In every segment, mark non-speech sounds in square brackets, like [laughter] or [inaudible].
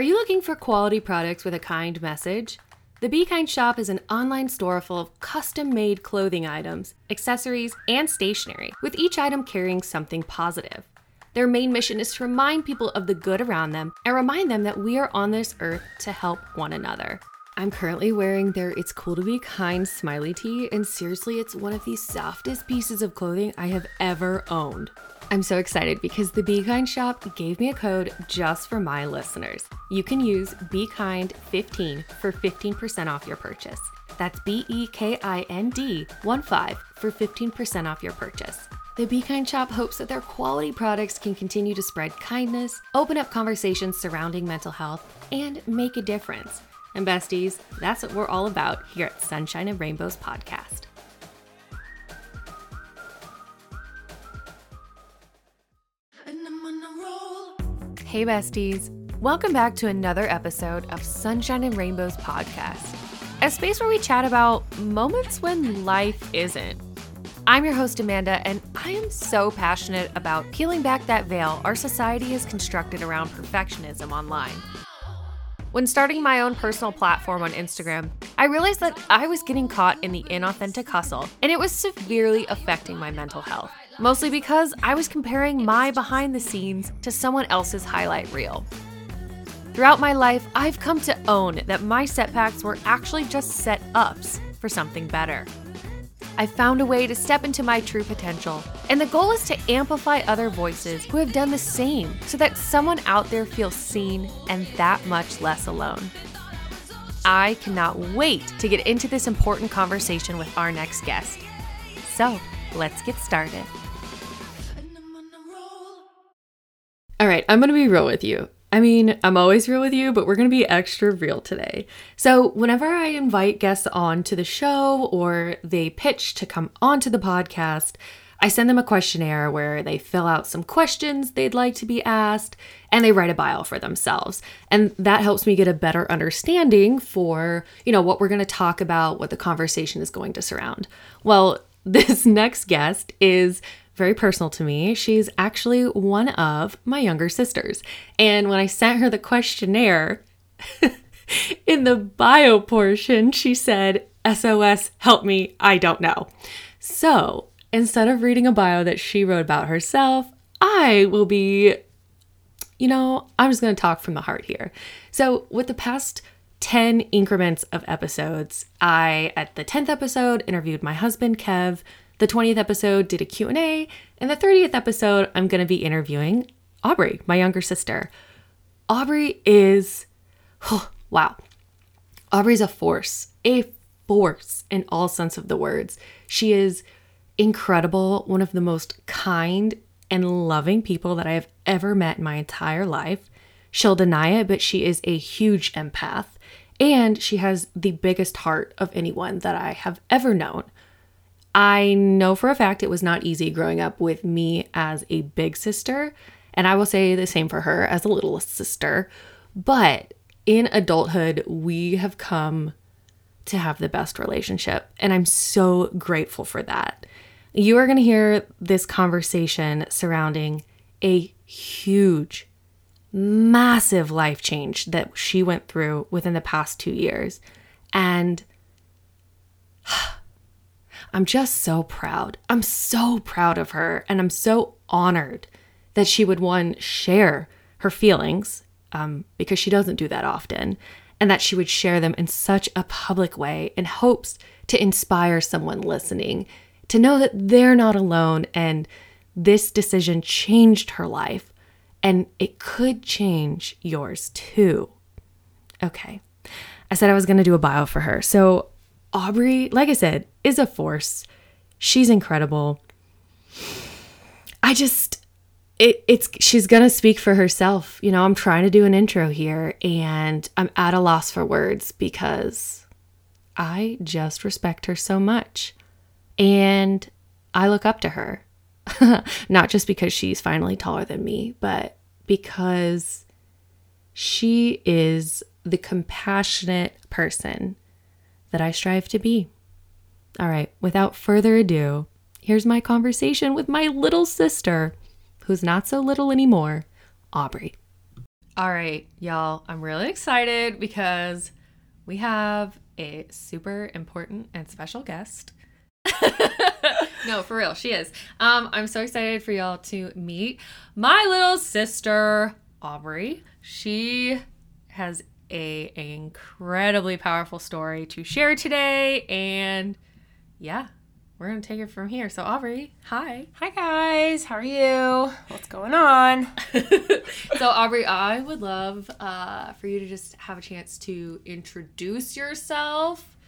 Are you looking for quality products with a kind message? The Be Kind Shop is an online store full of custom made clothing items, accessories, and stationery, with each item carrying something positive. Their main mission is to remind people of the good around them and remind them that we are on this earth to help one another. I'm currently wearing their It's Cool to Be Kind smiley tee, and seriously, it's one of the softest pieces of clothing I have ever owned. I'm so excited because the Be Kind shop gave me a code just for my listeners. You can use Be Kind 15 for 15% off your purchase. That's B E K I N D 1 5 for 15% off your purchase. The Be Kind shop hopes that their quality products can continue to spread kindness, open up conversations surrounding mental health, and make a difference. And besties, that's what we're all about here at Sunshine and Rainbows podcast. Hey, besties. Welcome back to another episode of Sunshine and Rainbows podcast, a space where we chat about moments when life isn't. I'm your host, Amanda, and I am so passionate about peeling back that veil our society has constructed around perfectionism online. When starting my own personal platform on Instagram, I realized that I was getting caught in the inauthentic hustle, and it was severely affecting my mental health mostly because I was comparing my behind the scenes to someone else's highlight reel. Throughout my life, I've come to own that my setbacks were actually just set ups for something better. I found a way to step into my true potential, and the goal is to amplify other voices who have done the same so that someone out there feels seen and that much less alone. I cannot wait to get into this important conversation with our next guest. So, let's get started. All right, I'm to be real with you. I mean, I'm always real with you, but we're to be extra real today. So, whenever I invite guests on to the show or they pitch to come onto the podcast, I send them a questionnaire where they fill out some questions they'd like to be asked and they write a bio for themselves. And that helps me get a better understanding for, you know, what we're going to talk about, what the conversation is going to surround. Well, [laughs] this next guest is very personal to me. She's actually one of my younger sisters. And when I sent her the questionnaire, [laughs] in the bio portion, she said, SOS, help me, I don't know. So instead of reading a bio that she wrote about herself, I will be, you know, I'm just going to talk from the heart here. So, with the past 10 increments of episodes, I, at the 10th episode, interviewed my husband, Kev, the 20th episode did a Q&A, and the 30th episode I'm going to be interviewing Aubrey, my younger sister. Aubrey is oh, [sighs] wow. Aubrey's a force, a force in all sense of the words. She is incredible, one of the most kind and loving people that I have ever met in my entire life. She'll deny it, but she is a huge empath, and she has the biggest heart of anyone that I have ever known. I know for a fact it was not easy growing up with me as a big sister, and I will say the same for her as a little sister. But in adulthood, we have come to have the best relationship, and I'm so grateful for that. You are going to hear this conversation surrounding a huge, massive life change that she went through within the past two years. And [sighs] I'm just so proud. I'm so proud of her. And I'm so honored that she would, one, share her feelings, um, because she doesn't do that often, and that she would share them in such a public way in hopes to inspire someone listening to know that they're not alone and this decision changed her life and it could change yours too. Okay. I said I was going to do a bio for her. So Aubrey, like I said, is a force. She's incredible. I just it, it's she's gonna speak for herself. You know, I'm trying to do an intro here and I'm at a loss for words because I just respect her so much. And I look up to her. [laughs] Not just because she's finally taller than me, but because she is the compassionate person that I strive to be. All right, without further ado, here's my conversation with my little sister, who's not so little anymore, Aubrey. All right, y'all, I'm really excited because we have a super important and special guest. [laughs] no, for real, she is. Um, I'm so excited for y'all to meet my little sister, Aubrey. She has a, a incredibly powerful story to share today, and yeah, we're gonna take it from here. So, Aubrey, hi. Hi guys, how are you? What's going on? [laughs] so, Aubrey, I would love uh, for you to just have a chance to introduce yourself.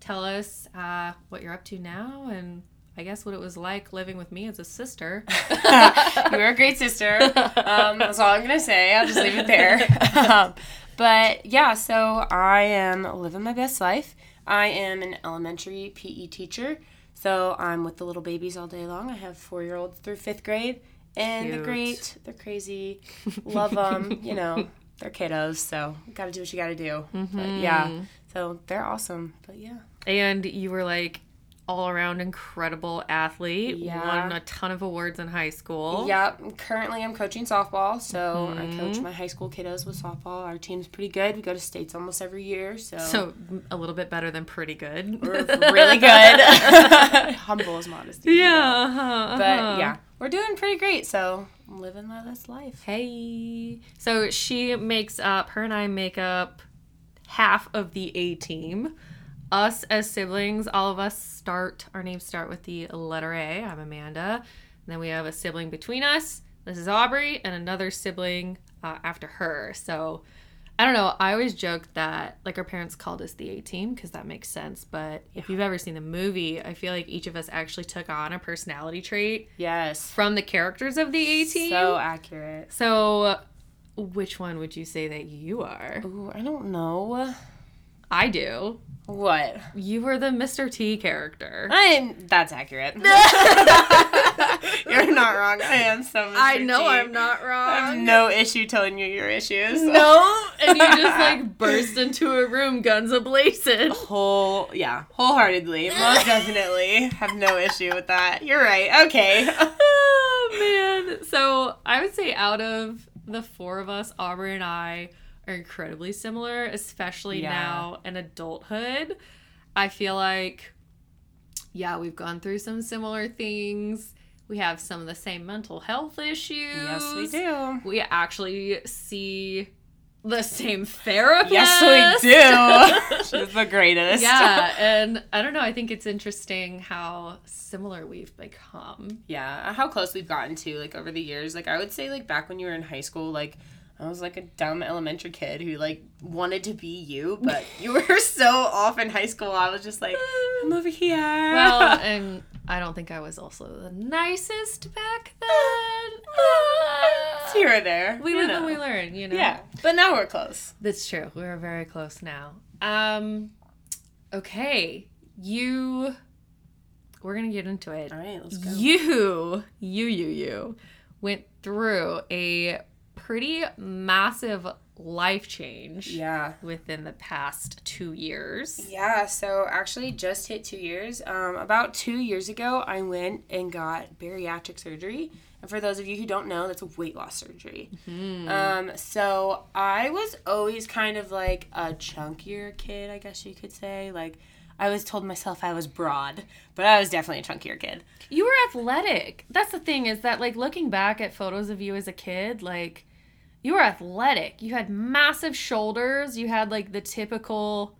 Tell us uh, what you're up to now, and I guess what it was like living with me as a sister. [laughs] you were a great sister. [laughs] Um, that's all I'm gonna say. I'll just leave it there. Um, but yeah, so I am living my best life. I am an elementary PE teacher. So I'm with the little babies all day long. I have four year olds through fifth grade. And Cute. they're great. They're crazy. [laughs] Love them. you know, they're kiddos. So you gotta do what you gotta do. But yeah. Mm-hmm. So they're awesome. But yeah. and you were like all around incredible athlete. Yeah. Won a ton of awards in high school. Yep. Currently, I'm coaching softball, so I coach my high school kiddos with softball. Our team's pretty good. We go to states almost every year, so, So a little bit better than pretty good. we're [laughs] really good. [laughs] Humble as modesty. you know. yeah. uh-huh, But uh-huh. yeah, we're doing pretty great. So I'm living my best life. Hey. So she makes up, her and I make up half of the A team. Us as siblings, all of us start, our names start with the letter A. I'm Amanda. And then we have a sibling between us. This is Aubrey, and another sibling uh, after her. So I don't know. I always joke that like our parents called us the A team because that makes sense. But if you've ever seen the movie, I feel like each of us actually took on a personality trait Yes. from the characters of the A team. So accurate. So, which one would you say that you are? Ooh, I don't know. I do. What? You were the Mr. T character. I'm. that's accurate. [laughs] [laughs] You're not wrong. I am so. Mr. T. not I have no issue telling you your issues. No, [laughs] and you just like burst into a room, guns ablazing. Whole yeah, wholeheartedly, most definitely have no issue with that. You're right. Okay. Oh man! So I would say out of the four of us, Aubrey and I are incredibly similar, especially Yeah. now in adulthood. I feel like, yeah, we've gone through some similar things. We have some of the same mental health issues. yes, we do. We actually see the same therapist. Yes, we do. [laughs] She's the greatest. Yeah, and I don't know. I think it's interesting how similar we've become. Yeah, how close we've gotten to like over the years. Like I would say like back when you were in high school, like I was like a dumb elementary kid who like wanted to be you, but [laughs] you were so off in high school. I was just like, I'm over here. Well, [laughs] and I don't think I was also the nicest back [laughs] then. It's here or there. we live know. and we learn, you know. Yeah, but now we're close. That's true. We're very close now. Um okay. You we're going to get into it. All right, let's go. You, you, you, you went through a pretty massive life change Yeah. within the past two years. Yeah, so actually just hit two years. Um, about two years ago, I went and got bariatric surgery. And for those of you who don't know, that's a weight loss surgery. Um, so I was always kind of like a chunkier kid, I guess you could say. Like, I was told myself I was broad, but I was definitely a chunkier kid. You were athletic. That's the thing is that like looking back at photos of you as a kid, like you were athletic. You had massive shoulders. You had like the typical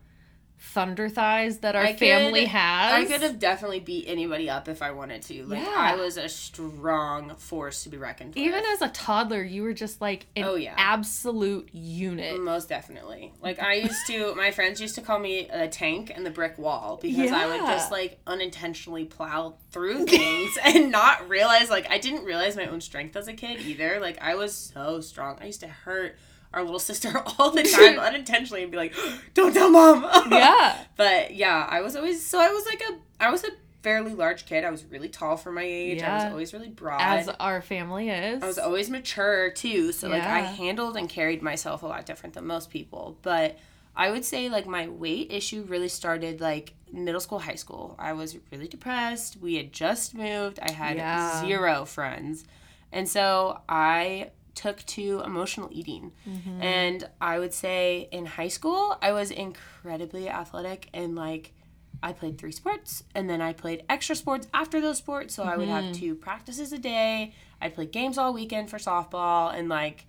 thunder thighs that our I could- family has. I could have definitely beat anybody up if I wanted to. Like, Yeah. I was a strong force to be reckoned with. even as a toddler, you were just like an Oh, yeah. absolute unit. Most definitely. Like I used to, [laughs] my friends used to call me a tank and the brick wall because I would just like unintentionally plow through things [laughs] and not realize like I didn't realize my own strength as a kid either. Like I was so strong. I used to hurt our little sister [laughs] all the [laughs] time unintentionally and be like, [gasps] "Don't tell mom." [laughs] Yeah. But yeah, I was always so I was like a I was a fairly large kid. I was really tall for my age. Yeah. I was always really broad. As our family is. I was always mature too, so like I handled and carried myself a lot different than most people. But I would say like my weight issue really started like middle school, high school. I was really depressed. We had just moved. I had Yeah. zero friends. And so I took to emotional eating. Mm-hmm. And I would say in high school, I was incredibly athletic and like I played three sports and then I played extra sports after those sports. So I would have mm-hmm. two practices a day. I'd play games all weekend for softball and like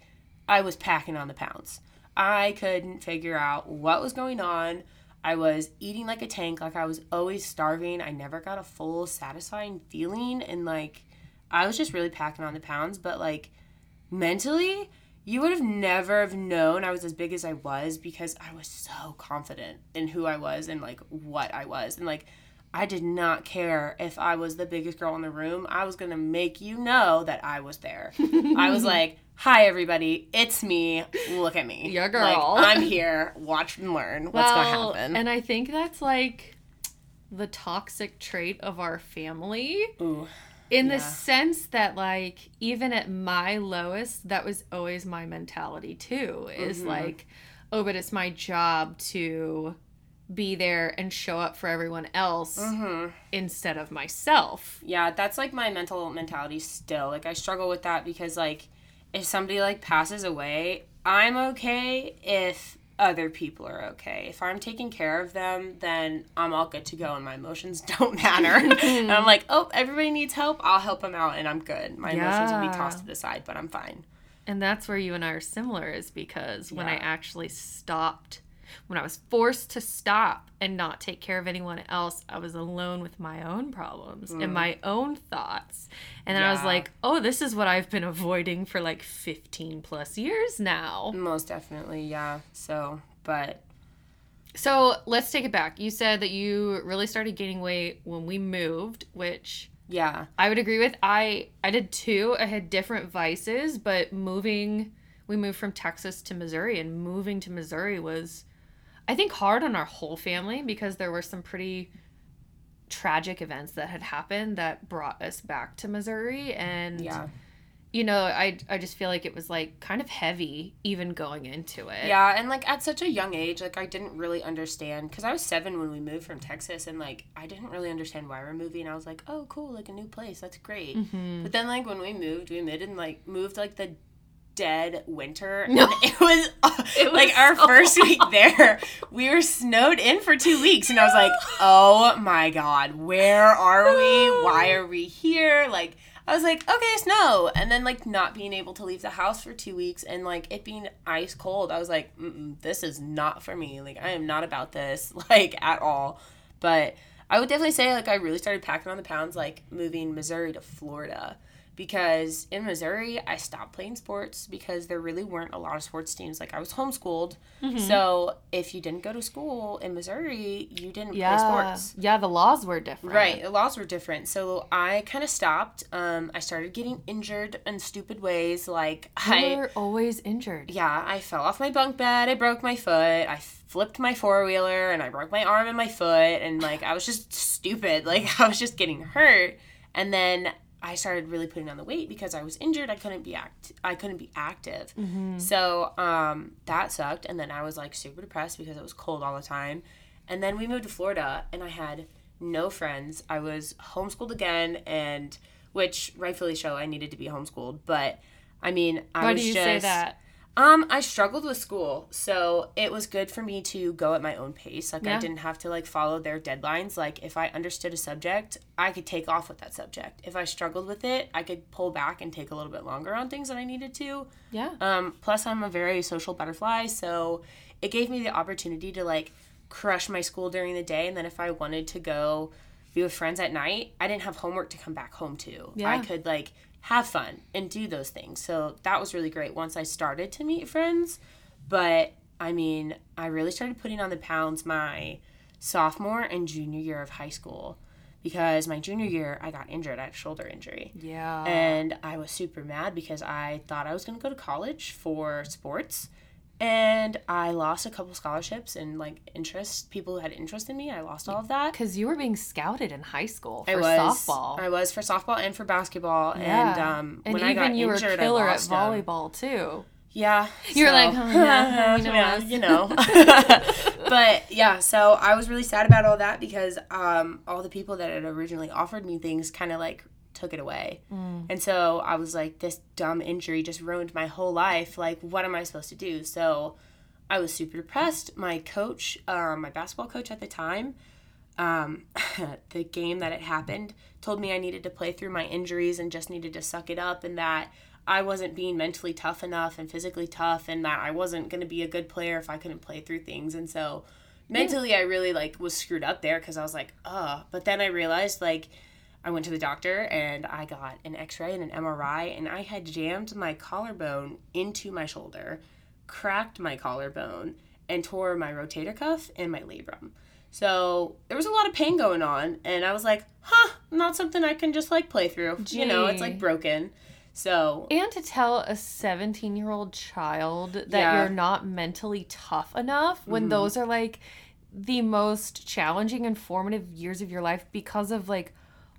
I was packing on the pounds. I couldn't figure out what was going on. I was eating like a tank, like I was always starving. I never got a full satisfying feeling and like I was just really packing on the pounds, but like mentally, you would have never have known I was as big as I was because I was so confident in who I was and like what I was. And like I did not care if I was the biggest girl in the room. I was going to make you know that I was there. [laughs] I was like, "Hi everybody, it's me. Look at me. Your Like, girl." I'm here. Watch and learn what's going to happen." And I think that's like the toxic trait of our family Ooh. In the sense that like even at my lowest that was always my mentality too is Mm-hmm. like oh but it's my job to be there and show up for everyone else Mm-hmm. instead of myself Yeah, that's like my mental mentality still. Like I struggle with that because like if somebody like passes away, I'm okay if other people are okay. If I'm taking care of them, then I'm all good to go and my emotions [laughs] don't matter. and I'm like, "Oh, everybody needs help. I'll help them out and I'm good." My emotions will be tossed to the side, but I'm fine. And that's where you and I are similar, is because when I actually stopped, when I was forced to stop and not take care of anyone else, I was alone with my own problems and my own thoughts. And then I was Mm. Like, oh, this is what I've been avoiding for like 15 plus years now. Most definitely, yeah. So, but So let's take it back. You said that you really started gaining weight when we moved, which yeah. I would agree with. I I did too. I had different vices, but moving we moved from Texas to Missouri and moving to Missouri was I think hard on our whole family because there were some pretty tragic events that had happened that brought us back to Missouri and Yeah. you know, I I just feel like it was like kind of heavy even going into it. Yeah, and like at such a young age, like I didn't really understand because I was seven when we moved from Texas, and like I didn't really understand why we're moving. I was like, oh, cool, like a new place, that's great. Mm-hmm. But then like when we moved, we moved and like moved like the dead winter. [laughs] And it was, [laughs] It [laughs] like was our so first week there, we were snowed in for two weeks, and I was like, oh my god, where are we? Why are we here? Like. I was like, okay, snow, and then like not being able to leave the house for two weeks, and like it being ice cold. I was like, Mm-mm, this is not for me. Like I am not about this, like at all. But I would definitely say like I really started packing on the pounds, like moving Missouri to Florida, because in Missouri I stopped playing sports because there really weren't a lot of sports teams. Like I was homeschooled, so if you didn't go to school in Missouri, you didn't play sports. Yeah, the laws were different. Right, the laws were different. So I kind of stopped. Um, I started getting injured in stupid ways. Like You I, were always injured. yeah, I fell off my bunk bed. I broke my foot. I flipped my four wheeler, and I broke my arm and my foot. And like I was just stupid. [laughs] Like I was just getting hurt. And then I started really putting on the weight because I was injured. I couldn't be act. I couldn't be active. So um, that sucked. And then I was like super depressed because it was cold all the time. And then we moved to Florida, and I had no friends. I was homeschooled again, and which rightfully so, I needed to be homeschooled. But I mean, I Why was do you just say that? Um, I struggled with school, so it was good for me to go at my own pace. Like Yeah. I didn't have to like follow their deadlines. Like if I understood a subject, I could take off with that subject. If I struggled with it, I could pull back and take a little bit longer on things that I needed to. Yeah. Um, plus, I'm a very social butterfly, so it gave me the opportunity to like crush my school during the day, and then if I wanted to go be with friends at night, I didn't have homework to come back home to. Yeah. I could like have fun and do those things. So that was really great once I started to meet friends. But I mean, I really started putting on the pounds my sophomore and junior year of high school because my junior year I got injured. I had a shoulder injury. Yeah. And I was super mad because I thought I was going to go to college for sports. And I lost a couple scholarships and like interest. People who had interest in me, I lost all of that. Because you were being scouted in high school for I was softball. I was for softball and for basketball. yeah. And um, and when even I got you injured, were killer at them. volleyball too. Yeah. You were so- like, oh, yeah, [laughs] you know yeah, you know. [laughs] [laughs] but yeah, so I was really sad about all that because um, all the people that had originally offered me things kind of like took it away. And so I was like, this dumb injury just ruined my whole life. Like, what am I supposed to do? So I was super depressed. My coach, um, my basketball coach at the time, um, [laughs] the game that it happened, told me I needed to play through my injuries and just needed to suck it up and that I wasn't being mentally tough enough and physically tough and that I wasn't going to be a good player if I couldn't play through things. And so mentally I really like was screwed up there cuz I was like, "Uh." But then I realized like I went to the doctor and I got an x-ray and an MRI and I had jammed my collarbone into my shoulder, cracked my collarbone and tore my rotator cuff and my labrum. So there was a lot of pain going on, and I was like, huh, not something I can just like play through. You know, it's like broken. So And to tell a 17 year old child that Yeah. You're not mentally tough enough when mm-hmm. those are like the most challenging and formative years of your life because of like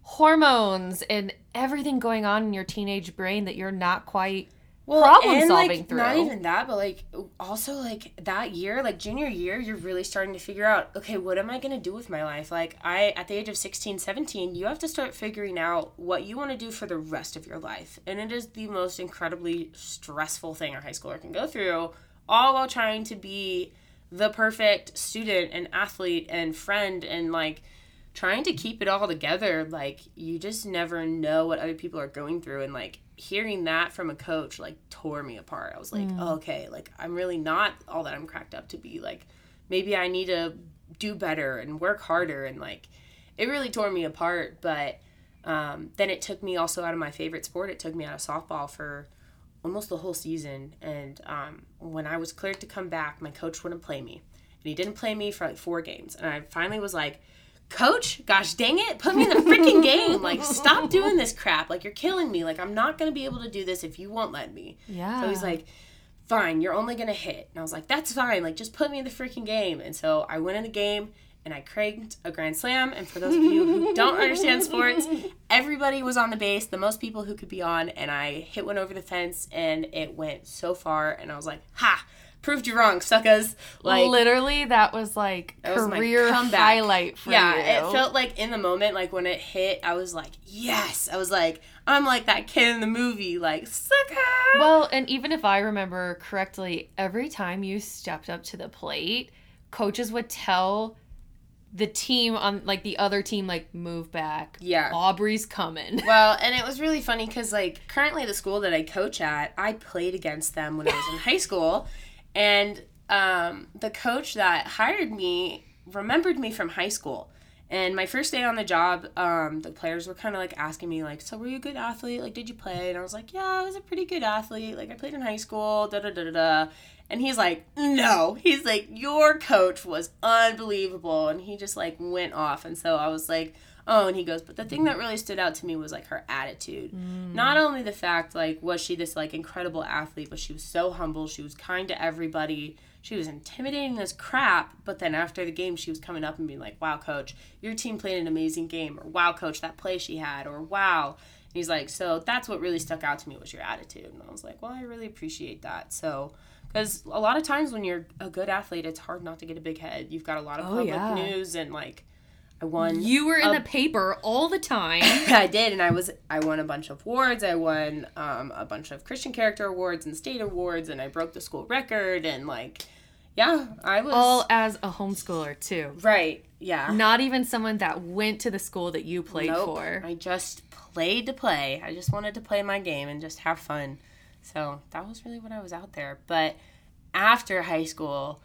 hormones and everything going on in your teenage brain that you're not quite well, problem and, solving like, through. Not even that, but like also like that year, like junior year, you're really starting to figure out, okay, what am I going to do with my life? Like I at the age of 16, 17, you have to start figuring out what you want to do for the rest of your life. And it is the most incredibly stressful thing a high schooler can go through, all while trying to be the perfect student and athlete and friend and like trying to keep it all together like you just never know what other people are going through. And like hearing that from a coach like tore me apart. I was like oh, okay like i'm really not all that i'm cracked up to be. Like maybe i need to do better and work harder. And like it really tore me apart. But um, then it took me also out of my favorite sport. It took me out of softball for almost the whole season. And um, when i was cleared to come back my coach wouldn't play me. And he didn't play me for like four games. And i finally was like coach gosh dang it put me in the freaking game. [laughs] Like stop doing this crap. Like you're killing me. Like i'm not gonna be able to do this if you won't let me. Yeah. so he's like fine you're only gonna hit. And i was like that's fine. Like just put me in the freaking game. And so i went in the game and i cranked a grand slam. And for those of you who don't understand sports everybody was on the base the most people who could be on and i hit one over the fence and it went so far. And i was like ha proved you wrong suckas. like literally that was like That was career comeback. highlight for yeah, you. Yeah, it felt like in the moment, like when it hit, I was like, yes. I was like, I'm like that kid in the movie, like, sucker. Well, and even if I remember correctly, every time you stepped up to the plate, coaches would tell the team on like the other team like move back. Yeah. Aubrey's coming. [laughs] Well, and it was really funny because, like, currently the school that I coach at, I played against them when I was in high school. And um, the coach that hired me remembered me from high school. And my first day on the job, um, the players were kind of like asking me, like, so were you a good athlete? Like, did you play? And I was like, yeah, I was a pretty good athlete. Like, I played in high school, da da da da da. And he's like, no. He's like, your coach was unbelievable. And he just like went off. And so I was like, oh, and he goes, but the thing that really stood out to me was like her attitude. Mm. Not only the fact, like, was she this like incredible athlete, but she was so humble. She was kind to everybody. She was intimidating as crap, but then after the game, she was coming up and being like, wow, coach, your team played an amazing game. Or wow, coach, that play she had. Or wow. And he's like, so that's what really stuck out to me was your attitude. And I was like, well, I really appreciate that. So, because a lot of times when you're a good athlete, it's hard not to get a big head. You've got a lot of Oh, public yeah. news and like, I won. You were in Um, the paper all the time. [laughs] I did, and I was I won a bunch of awards. I won um, a bunch of Christian character awards and state awards, and I broke the school record. And like, yeah, I was all as a homeschooler too. right. Yeah, Not even someone that went to the school that you played nope. for. I just played to play. I just wanted to play my game and just have fun. So that was really what I was out there. But after high school,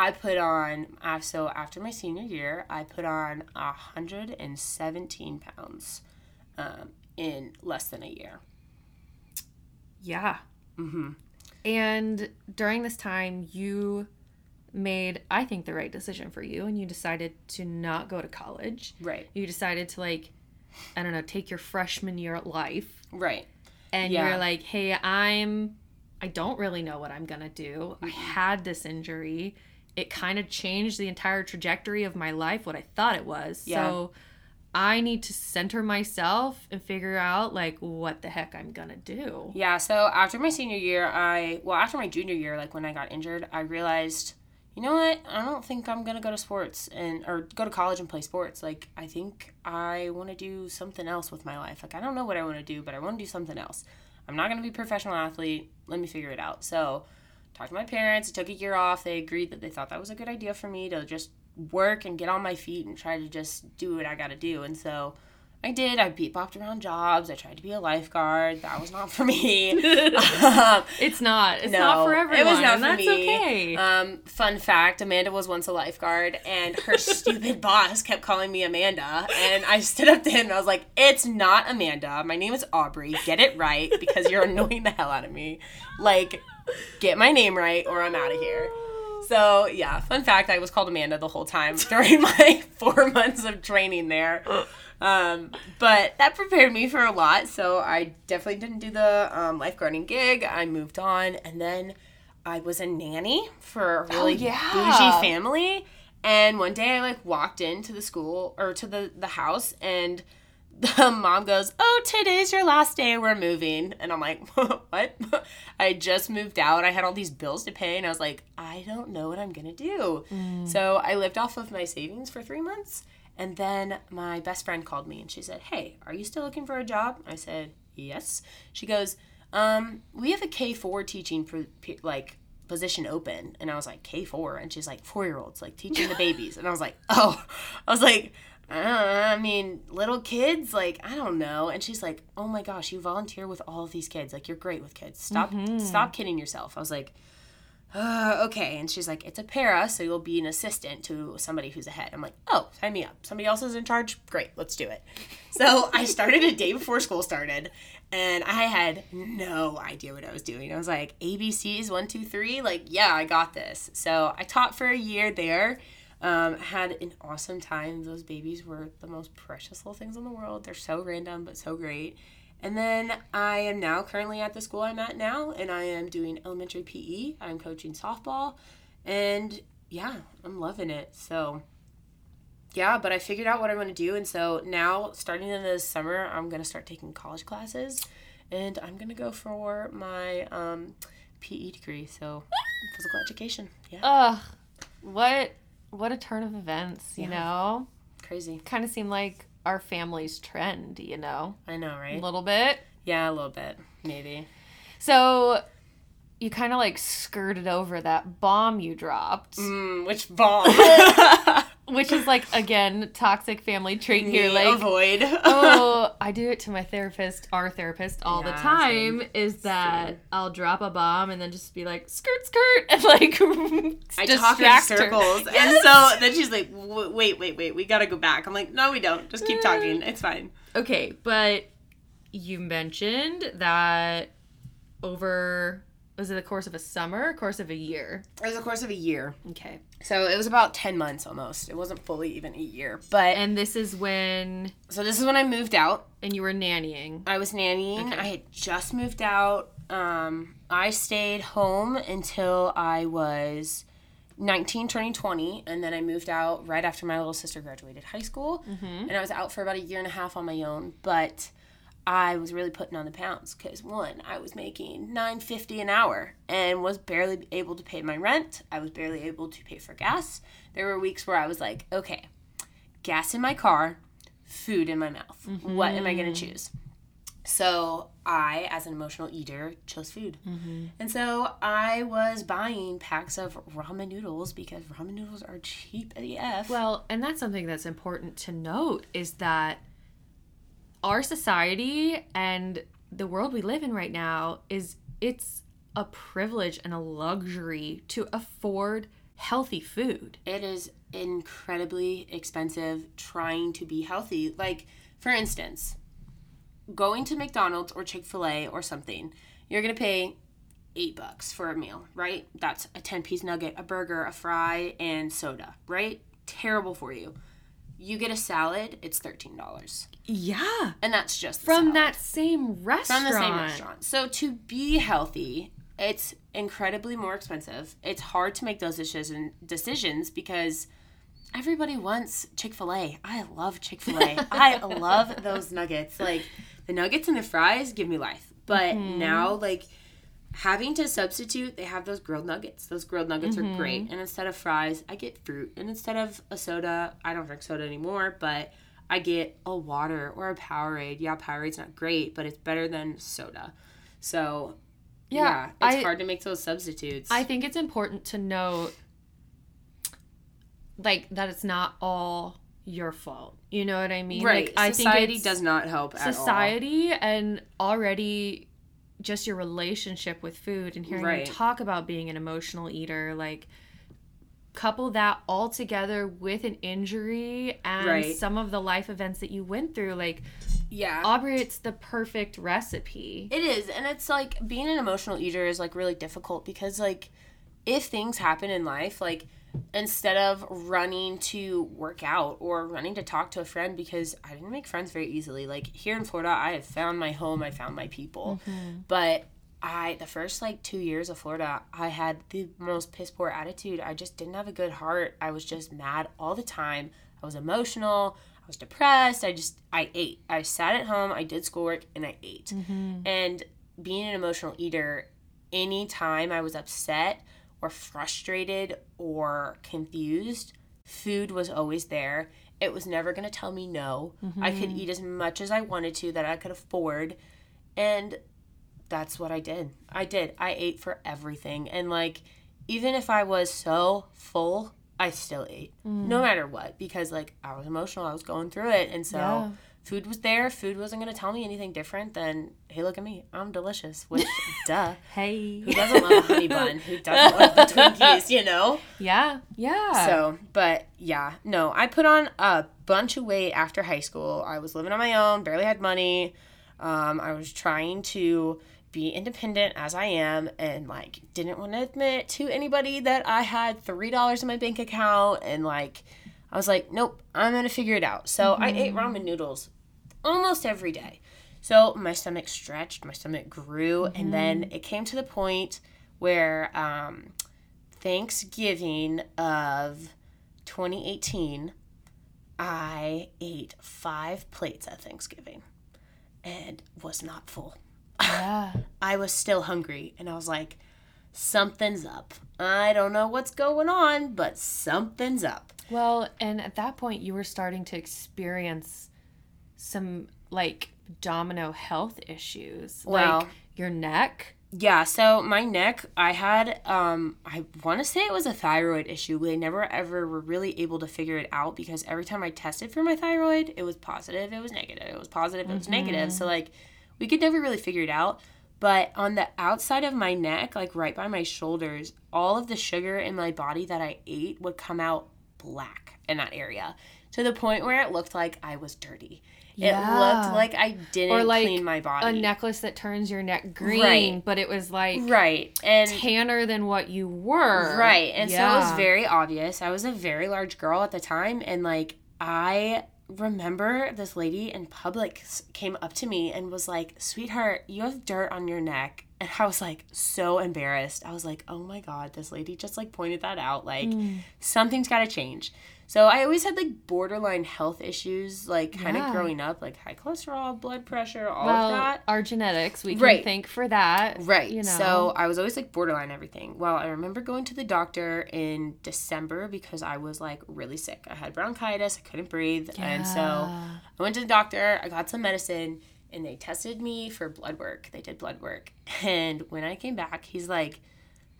I put on. So after my senior year, I put on hundred and seventeen pounds um, in less than a year. Yeah. Mm-hmm. And during this time, you made, I think, the right decision for you, and you decided to not go to college. Right. You decided to, like, I don't know, take your freshman year at life, Right. and Yeah. you're like, hey, I'm, I don't really know what I'm gonna do. I had this injury. It kind of changed the entire trajectory of my life, what I thought it was. Yeah. So I need to center myself and figure out, like, what the heck I'm gonna do. Yeah, so after my senior year, I well, after my junior year, like when I got injured, I realized, you know what? I don't think I'm gonna go to sports and or go to college and play sports. Like I think I want to do something else with my life. Like I don't know what I want to do, but I want to do something else. I'm not gonna be a professional athlete. Let me figure it out. So, talked to my parents. I took a year off. They agreed that they thought that was a good idea for me to just work and get on my feet and try to just do what I got to do. And so I did. I beat bopped around jobs. I tried to be a lifeguard. That was not for me. [laughs] um, It's not. It's not for everyone. It was not and for that's me. okay. Um, fun fact: Amanda was once a lifeguard, and her [laughs] stupid boss kept calling me Amanda. And I stood up to him and I was like, "It's not Amanda. My name is Aubrey. Get it right because you're annoying the hell out of me. Like, get my name right, or I'm out of here." So yeah, fun fact: I was called Amanda the whole time [laughs] during my four months of training there. Um, but that prepared me for a lot. So I definitely didn't do the um, lifeguarding gig. I moved on, and then I was a nanny for a really yeah. bougie family. And one day I like walked into the school or to the the house, and the mom goes, "Oh, today's your last day. We're moving." And I'm like, [laughs] "What?" [laughs] I just moved out. I had all these bills to pay, and I was like, "I don't know what I'm gonna do." So I lived off of my savings for three months, and then my best friend called me, and she said, "Hey, are you still looking for a job?" I said, "Yes." She goes, um, "We have a K four teaching for like." position open and i was like k4 and she's like four year olds like teaching the [laughs] babies and i was like oh i was like I mean, little kids, like I don't know. And she's like, "Oh my gosh, you volunteer with all of these kids. Like you're great with kids. Stop, stop kidding yourself." I was like, uh, "Okay." And she's like, "It's a para, so you'll be an assistant to somebody who's ahead." I'm like, "Oh, sign me up. Somebody else is in charge. Great, let's do it." [laughs] So I started a day before school started, and I had no idea what I was doing. I was like, "ABCs one, two, three. Like, yeah, I got this. So I taught for a year there. Um, had an awesome time. Those babies were the most precious little things in the world. They're so random, but so great. And then I am now currently at the school I'm at now, and I am doing elementary PE. I'm coaching softball, and yeah, I'm loving it. So, yeah, but I figured out what I want to do, and so now starting in the summer, I'm gonna start taking college classes, and I'm gonna go for my um, PE degree, so physical education. Yeah, Ugh. What what a turn of events, you know? crazy. Kind of seemed like our family's trend, you know? I know, right? A little bit. Yeah, a little bit, maybe. So you kind of like skirted over that bomb you dropped, Mm, which bomb? [laughs] which is like again toxic family trait here. Like, avoid. oh, [laughs] I do it to my therapist, our therapist, all the time. same. Is that Same. I'll drop a bomb and then just be like skirt, skirt, and like [laughs] I talk in her. circles, and Yes! so then she's like, "Wait, wait, wait, we gotta go back." I'm like, "No, we don't. Just keep talking. Mm. It's fine." Okay, but you mentioned that over was it the course of a summer, or course of a year? It was the course of a year, Okay. so it was about ten months almost. It wasn't fully even a year, but And this is when so this is when I moved out. and you were nannying. I was nannying. Okay. I had just moved out. Um, I stayed home until I was 19, turning 20, and then I moved out right after my little sister graduated high school. And I was out for about a year and a half on my own, but I was really putting on the pounds because one, I was making 9.50 an hour and was barely able to pay my rent. I was barely able to pay for gas. There were weeks where I was like, okay, gas in my car, food in my mouth. What am I going to mm-hmm. choose? So I, as an emotional eater, chose food. Mm-hmm. And so I was buying packs of ramen noodles because ramen noodles are cheap AF. Well, and that's something that's important to note is that our society and the world we live in right now is it's a privilege and a luxury to afford healthy food. it is incredibly expensive trying to be healthy. Like, for instance, going to McDonald's or Chick fil A or something, you're going to pay eight bucks for a meal, right? That's a 10 piece nugget, a burger, a fry, and soda, right? Terrible for you. You get a salad, it's $13. Yeah. And that's just the From salad. that same restaurant. from the same restaurant. So to be healthy, it's incredibly more expensive. It's hard to make those decision, decisions because everybody wants Chick Fil A. I love Chick Fil A. I [laughs] love those nuggets. Like the nuggets and the fries give me life. But mm-hmm. now, like having to substitute, they have those grilled nuggets. Those grilled nuggets are great. Mm-hmm. And instead of fries, I get fruit. And instead of a soda, I don't drink soda anymore, but I get a water or a Powerade. Yeah, Powerade's not great, but it's better than soda. So, yeah, Yeah, it's I- hard to make those substitutes. I think it's important to note like that it's not all your fault. You know what I mean? right. Like, I Society think it's does not help at all. society and already just your relationship with food and hearing Right. you talk about being an emotional eater like couple that all together with an injury and Right. some of the life events that you went through like Yeah. Aubrey it's the perfect recipe It is, and it's like being an emotional eater is like really difficult because like if things happen in life, like instead of running to work out or running to talk to a friend because I didn't make friends very easily. Like here in Florida, I have found my home, I found my people. Mm-hmm. But I the first like 2 years of Florida, I had the most piss poor attitude. I just didn't have a good heart. I was just mad all the time. I was emotional. I was depressed. I just I ate. I sat at home, I did schoolwork and I ate. Mm-hmm. And being an emotional eater, anytime I was upset or frustrated or confused, food was always there. It was never going to tell me no. I could mm-hmm. eat as much as I wanted to that I could afford. And that's what I did. I did. I ate for everything. And like, even if I was so full, I still ate no mm. matter what because like I was emotional. I was going through it. And so Yeah. Food was there. Food wasn't going to tell me anything different than, hey, look at me. I'm delicious. Which, [laughs] duh. hey Who doesn't love a honey bun? Who doesn't love the [laughs] Twinkies, you know? yeah yeah So, but yeah, no, I put on a bunch of weight after high school. I was living on my own, barely had money. Um, I was trying to be independent as I am and like didn't want to admit to anybody that I had $3 in my bank account and like I was like, nope, I'm going to figure it out. So, I ate ramen noodles almost every day. So my stomach stretched, my stomach grew, and then it came to the point where um, Thanksgiving of 2018, I ate five plates at Thanksgiving and was not full. yeah [laughs] I was still hungry, and I was like, something's up. I don't know what's going on, but something's up. Well, and at that point, you were starting to experience some like domino health issues. Well- like your neck. Yeah, so my neck, I had, um, I want to say it was a thyroid issue. They never ever were really able to figure it out because every time I tested for my thyroid, it was positive, it was negative, it was positive, it was negative. So, like, we could never really figure it out. But on the outside of my neck, like right by my shoulders, all of the sugar in my body that I ate would come out black in that area to the point where it looked like I was dirty. It looked like I didn't Or like clean my body. a necklace that turns your neck green, Right. but it was like right. And tanner than what you were. Right. And so it was very obvious. I was a very large girl at the time. And like, I remember this lady in public came up to me and was like, Sweetheart, you have dirt on your neck. [laughs] And I was like, so embarrassed. I was like, oh my God, this lady just like pointed that out. Like, mm. something's got to change. So I always had like borderline health issues, like kind of Yeah. growing up, like high cholesterol, blood pressure, all well, of that. our genetics, we can Right. thank for that. Right. You know. So I was always like borderline everything. Well, I remember going to the doctor in December because I was like really sick. I had bronchitis, I couldn't breathe. And so I went to the doctor, I got some medicine, and they tested me for blood work. They did blood work. [laughs] And when I came back, he's like,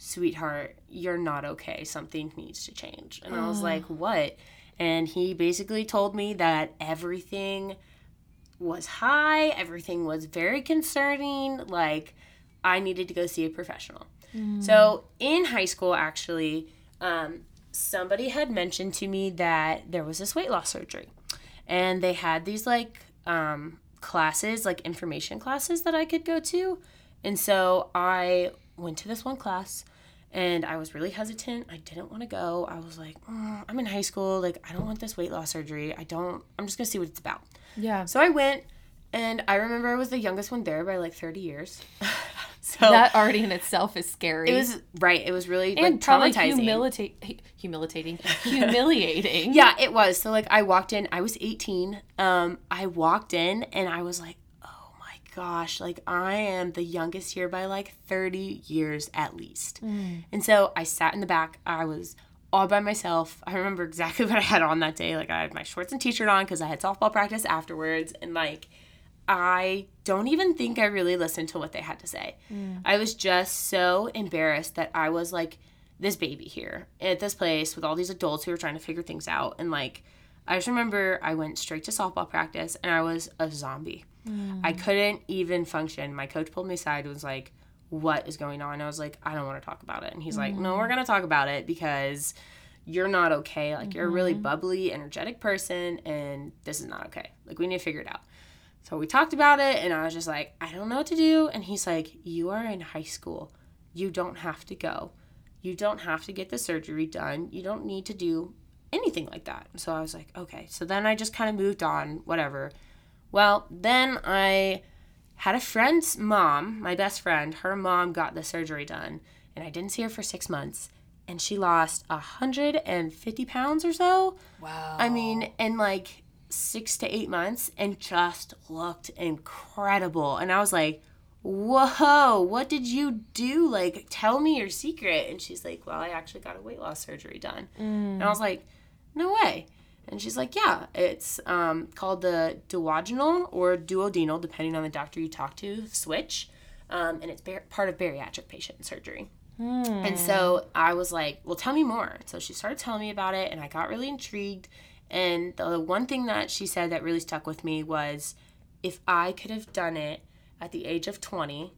Sweetheart, you're not okay. Something needs to change. And I was like, What? And he basically told me that everything was high, everything was very concerning. Like, I needed to go see a professional. So, in high school, actually, um, somebody had mentioned to me that there was this weight loss surgery. And they had these like um, classes, like information classes that I could go to. And so I went to this one class and I was really hesitant. I didn't want to go. I was like, "Mm, I'm in high school. Like, I don't want this weight loss surgery. I don't, I'm just going to see what it's about. Yeah. So I went, and I remember I was the youngest one there by like 30 years. [laughs] so that already in itself is scary. it was right. It was really and like probably traumatizing. humiliating, humiliating, [laughs] humiliating. yeah, it was. So like I walked in. I was 18. Um, I walked in and I was like, gosh, like I am the youngest here by like 30 years at least. Mm. And so I sat in the back. I was all by myself. I remember exactly [laughs] what I had on that day. Like I had my shorts and t-shirt on because I had softball practice afterwards, and like I don't even think I really listened to what they had to say. Mm. I was just so embarrassed that I was like this baby here at this place with all these adults who were trying to figure things out. And like, I just remember I went straight to softball practice and I was a zombie. I hmm. couldn't even function. My coach pulled me aside and was like, What is going on? I was like, I don't want to talk about it. And he's like, No, we're hmm. going to talk about it because you're not okay. Like, you're a really mm-hmm. bubbly, energetic person and this is not okay. Like, we need to figure it out. So we talked about it, and I was just like, I don't know what to do. And he's like, You are in high school. You don't have to go. You don't have to get the surgery done. You don't need to do anything like that. So I was like, Okay. So then I just kind of moved on, whatever. Well, then I had a friend's mom, my best friend, her mom got the surgery done, and I didn't see her for six months. And she lost 150 pounds or so. Wow. I mean, in like six to eight months and just looked incredible. And I was like, whoa, what did you do? Like, tell me your secret. And she's like, well, I actually got a weight loss surgery done. And I mm. was like, no way. And she's like, yeah, it's um, called the duodenal or duodenal, depending on the doctor you talk to, switch. Um, and it's bar- part of bariatric patient surgery. And so I was like, well, tell me more. So she started telling me about it, and I got really intrigued. And the one thing that she said that really stuck with me was if I could have done it at the age of 20,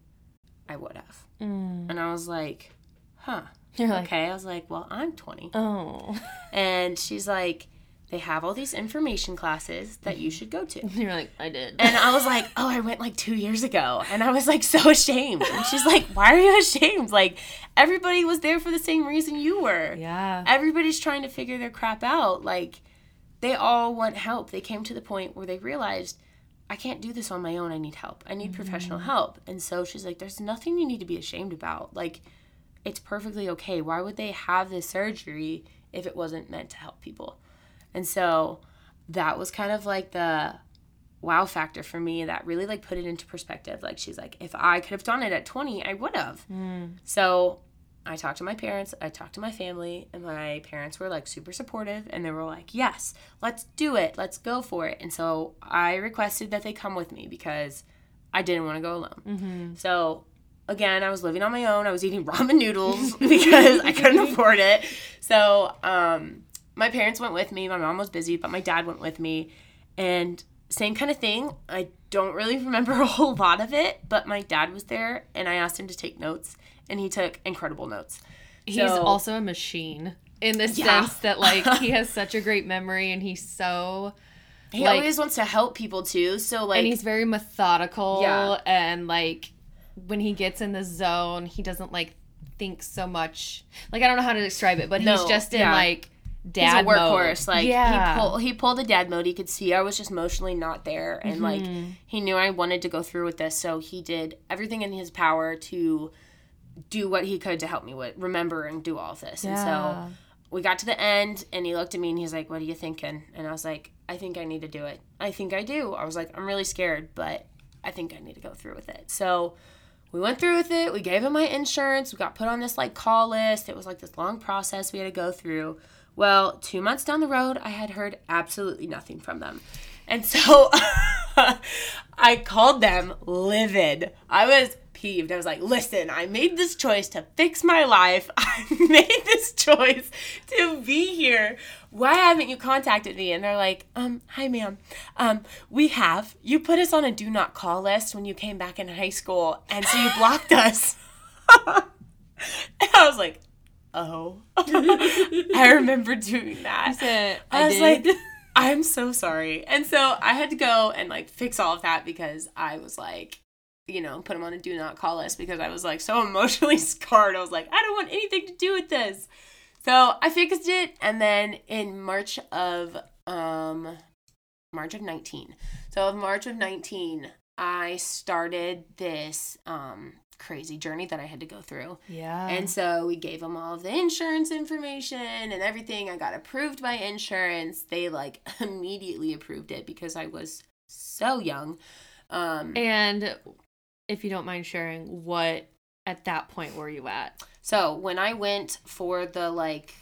I would have. And I was like, huh. You're like, Okay. I was like, well, I'm 20. oh. And she's like, they have all these information classes that you mm-hmm. should go to. [laughs] You're like, I did. And I was like, oh, I went like two years ago. And I was like so [laughs] ashamed. And she's like, why are you [laughs] ashamed? Like, everybody was there for the same reason you were. yeah. Everybody's trying to figure their crap out. Like, they all want help. They came to the point where they realized, I can't do this on my own. I need help. I need professional mm-hmm. help. And so she's like, there's nothing you need to be ashamed about. Like, it's perfectly okay. Why would they have this surgery if it wasn't meant to help people? And so that was kind of like the wow factor for me that really like put it into perspective. Like she's like, if I could have done it at 20, I would have. So I talked to my parents, I talked to my family, and my parents were like super supportive and they were like, yes, let's do it, let's go for it. And so I requested that they come with me because I didn't want to go alone. So again, I was living on my own. I was eating [laughs] ramen noodles because I couldn't [laughs] afford it. So um, my parents went with me. My mom was busy, but my dad went with me. And same kind of thing. I don't really [laughs] remember a whole lot of it, but my dad was there and I asked him to take notes, and he took incredible notes. He's So- also a machine in the Yeah. sense that like he has [laughs] such a great memory and he's so He Like- always wants to help people too. So like and he's very methodical Yeah. and like when he gets in the zone he doesn't like think so much like i don't know how to describe it but he's just in yeah. like he's a workhorse. mode. Like yeah he pulled he pulled the dad mode. He could see I was just emotionally not there, and like mm-hmm. he knew I wanted to go through with this, so he did everything in his power to do what he could to help me with remember and do all of this. And so we got to the end, and he looked at me and he's like, "What are you thinking?" And I was like, "I think I need to do it. I think I do." I was like, "I'm really scared, but I think I need to go through with it." So we went through with it. We gave him my insurance. We got put on this like call list. It was like this long process we had to go through. Well, two months down the road, I had heard absolutely nothing from them. And so [laughs] I called them livid. I was peeved. I was like, listen, I made this choice to fix my life. [laughs] I made this choice to be here. Why haven't you contacted me? And they're like, um, hi ma'am. Um, we have. You put us on a do not call list when you came back in high school, and so you blocked us. [laughs] and I was like, oh. [laughs] I remember doing that. said, I, I was did. like, I'm so sorry. And so I had to go and like fix all of that because I was like, you know, put him on a do not call list because I was like so [laughs] emotionally scarred. I was like, I don't want anything to do with this. So I fixed it and then in March of um March of 19. So of March of 19, I started this um crazy journey that I had to go through. yeah And so we gave them all of the insurance information and everything. I got approved by insurance. They like [laughs] immediately approved it because I was so young. Um, And if you don't mind sharing, what at that point were you at? So when I went for the like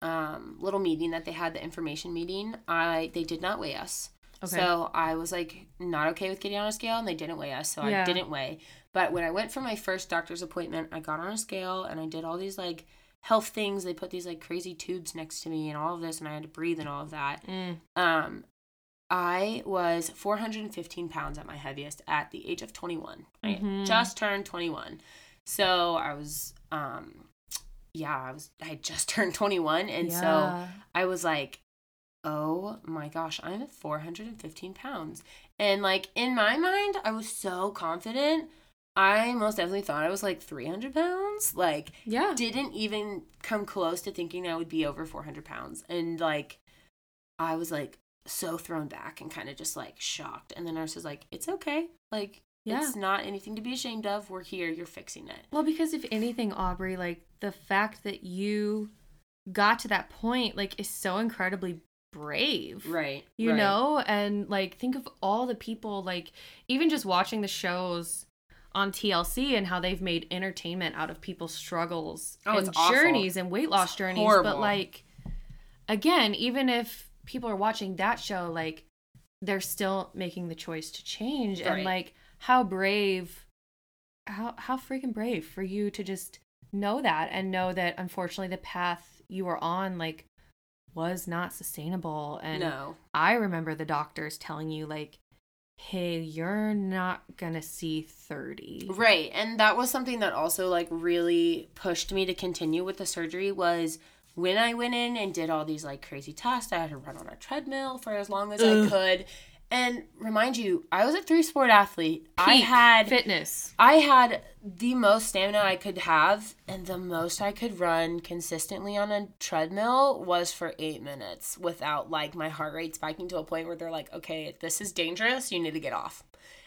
um, little meeting that they had, the information meeting, I they did not weigh us. Okay. So I was like not okay with getting on a scale, and they didn't weigh us, so Yeah. I didn't weigh. But when I went for my first doctor's appointment, I got on a scale and I did all these like health things. They put these like crazy tubes next to me and all of this, and I had to breathe and all of that. Mm. Um, I was 415 pounds at my heaviest at the age of 21. Mhm. I just turned 21. So I was, um, yeah, I was, I just [laughs] turned 21. And so I was like, oh my gosh, I'm at 415 pounds. And like in my mind, I was so confident. I most definitely thought I was like 300 pounds. Like, yeah. didn't even come close to thinking I would be over 400 pounds. And like, I was like so thrown back and kind of just like shocked. And the nurse was like, it's okay. Like, Yeah. it's not anything to be ashamed of. We're here. You're fixing it. Well, because if anything, Aubrey, like the fact that you got to that point, like, is so incredibly brave. Right. You right. know? And like, think of all the people, like, even just watching the shows on TLC and how they've made entertainment out of people's struggles Oh, and it's awful. journeys and weight loss It's journeys. horrible. But like, again, even if people are watching that show, like, they're still making the choice to change. And like, how brave, how how freaking brave for you to just know that and know that unfortunately the path you were on like was not sustainable and No. I remember the doctors telling you like hey you're not going to see 30 Right. And that was something that also like really pushed me to continue with the surgery was when I went in and did all these like crazy tests, I had to run on a treadmill for as long as I could. And remind you, I was a three sport athlete. I had fitness I had the most stamina I could have, and the most I could run consistently on a treadmill was for eight minutes without like my heart rate spiking to a point where they're like, okay, this is dangerous. You need to get off.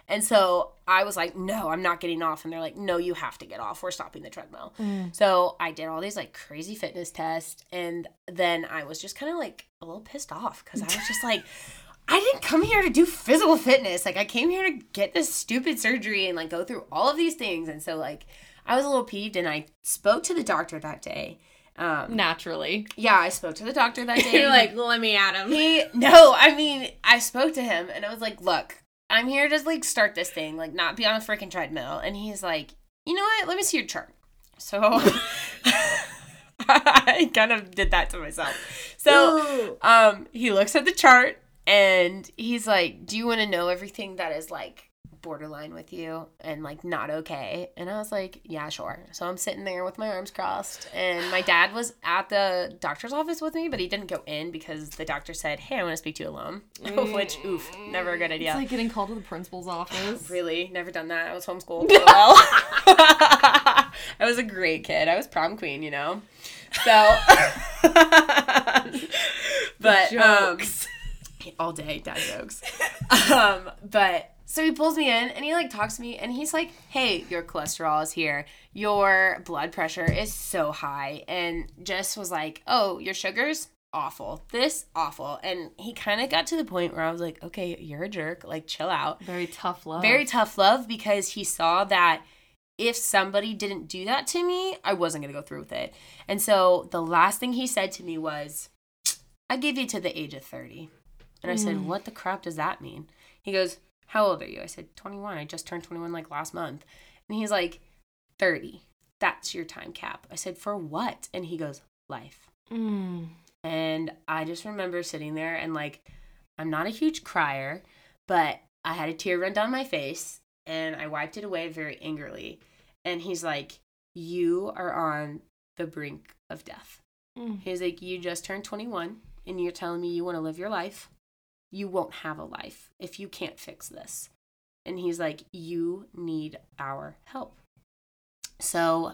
And so I was like, no, I'm not getting off. And they're like, no, you have to get off. We're stopping the treadmill. Mm. So I did all these like crazy fitness tests. And then I was just kind of like a little pissed off because I was just like, [laughs] I didn't come here to do physical fitness. Like I came here to get this stupid surgery and like go through all of these things. And so like I was a little peeved and I spoke to the doctor that day. Um, naturally yeah, I spoke to the doctor that [laughs] day. you're like let me at him he no, I mean I spoke to him and I was like, look, I'm here to like start this thing, like not be on a freaking treadmill. And he's like, you know what? Let me see your chart. So [laughs] I kind of did that to myself. So um he looks at the chart and he's like do you want to know everything that is like borderline with you and like not okay and i was like yeah sure so i'm sitting there with my arms crossed and my dad was at the doctor's office with me but he didn't go in because the doctor said hey i want to speak to you alone [laughs] which oof never a good idea it's like getting called to the principal's office [sighs] Really, never done that. I was homeschooled. [laughs] well, [laughs] I was a great kid. I was prom queen, you know. So, but um, Jokes. All day dad jokes. Um, but so he pulls me in and he like talks to me and he's like, "Hey, your cholesterol is here. Your blood pressure is so high." And just was like, "Oh, your sugars." Awful. This awful. And he kind of got to the point where I was like, okay, you're a jerk. Like, chill out very tough love very tough love because he saw that if somebody didn't do that to me, I wasn't going to go through with it. And so the last thing he said to me was, I gave you to the age of 30. And I said, Mm. What the crap does that mean? He goes, How old are you? I said, 21. I just turned 21 like last month. And he's like, 30. That's your time cap. I said, For what? And he goes, Life. Mm. And I just remember sitting there and like, I'm not a huge crier, but I had a tear run down my face and I wiped it away very angrily. And he's like, You are on the brink of death. Mm. He's like, You just turned 21 and you're telling me you want to live your life. You won't have a life if you can't fix this. And he's like, You need our help. So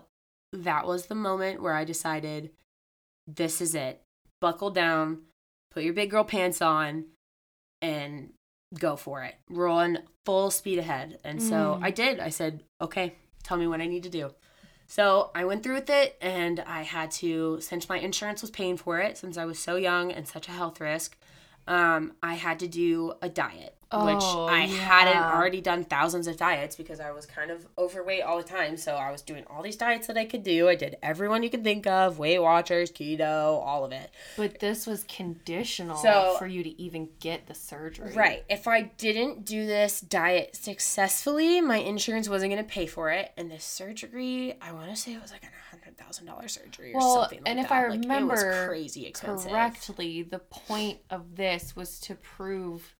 that was the moment where I decided this is it. Buckle down, put your big girl pants on, and go for it. Run full speed ahead. And so Mm. I did. I said, okay, tell me what I need to do. So I went through with it and I had to, since my insurance was paying for it, since I was so young and such a health risk, um, I had to do a diet. Which Oh, I hadn't already done thousands of diets because I was kind of overweight all the time. So I was doing all these diets that I could do. I did everyone you could think of Weight Watchers, keto, all of it. But this was conditional So- for you to even get the surgery. Right. If I didn't do this diet successfully, my insurance wasn't going to pay for it. And this surgery, I want to say it was like a $100,000 surgery or Well, something like that. and if that. I Like, it remember was crazy expensive. Correctly, the point of this was to prove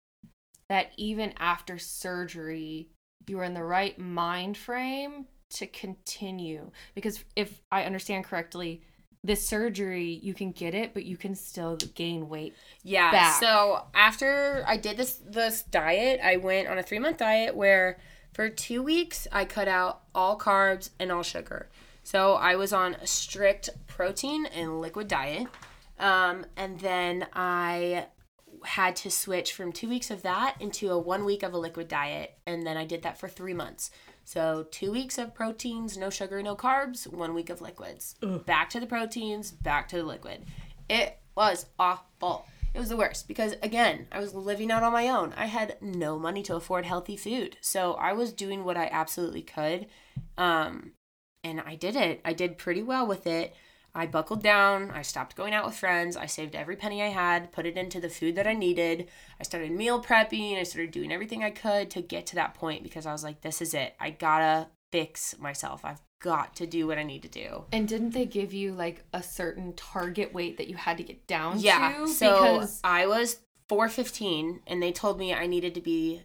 that even after surgery, you were in the right mind frame to continue. Because if I understand correctly, this surgery, you can get it, but you can still gain weight. Yeah. back. So after I did this this diet, I went on a three month diet where for two weeks I cut out all carbs and all sugar. So I was on a strict protein and liquid diet. Um, and then I had to switch from two weeks of that into a one week of a liquid diet. And then I did that for three months. So two weeks of proteins, no sugar, no carbs, one week of liquids. Back to the proteins, back to the liquid. It was awful. It was the worst because again, I was living out on my own. I had no money to afford healthy food. So I was doing what I absolutely could. Um, and I did it. I did pretty well with it. I buckled down. I stopped going out with friends. I saved every penny I had, put it into the food that I needed. I started meal prepping. I started doing everything I could to get to that point because I was like, this is it. I gotta fix myself. I've got to do what I need to do. And didn't they give you like a certain target weight that you had to get down Yeah. to? So because I was 415 and they told me I needed to be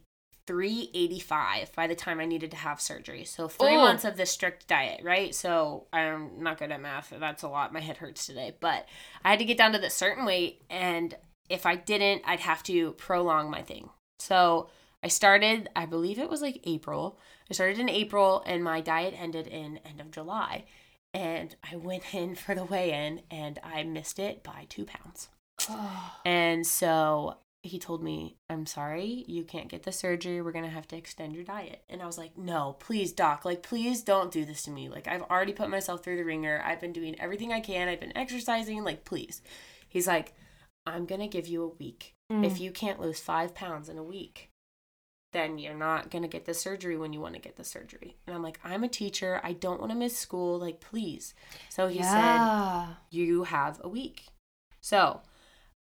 385 by the time I needed to have surgery. So 3 Oh. months of this strict diet, right? So I'm not good at math. That's a lot. My head hurts today. But I had to get down to this certain weight and if I didn't, I'd have to prolong my thing. So I started, I believe it was like April. I started in April and my diet ended in end of July. And I went [laughs] in for the weigh in and I missed it by two pounds. [sighs] And so he told me, I'm sorry, you can't get the surgery. We're going to have to extend your diet. And I was like, no, please, doc. Like, please don't do this to me. Like, I've already put myself through the ringer. I've been doing everything I can. I've been exercising. Like, please. He's like, I'm going to give you a week. Mm. If you can't lose five pounds in a week, then you're not going to get the surgery when you want to get the surgery. And I'm like, I'm a teacher. I don't want to miss school. Like, please. So he said, you have a week. So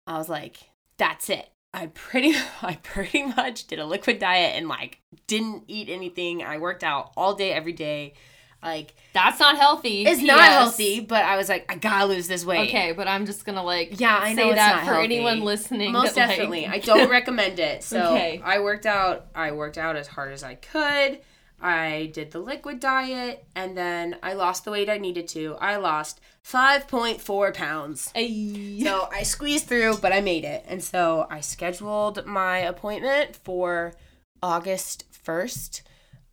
I was like, that's it. I pretty [laughs] I pretty much did a liquid diet and like didn't eat anything. I worked out all day every day. Like That's not healthy. it's not healthy, but I was like, I gotta lose this weight. Okay, but I'm just gonna like Yeah, I know that not for healthy. anyone listening. Most that, like- definitely. I [laughs] don't recommend it. So Okay. I worked out I worked out as hard as I could. I did the liquid diet and then I lost the weight I needed to. I lost 5.4 pounds. Ay. So I squeezed through, but I made it. And so I scheduled my appointment for August 1st.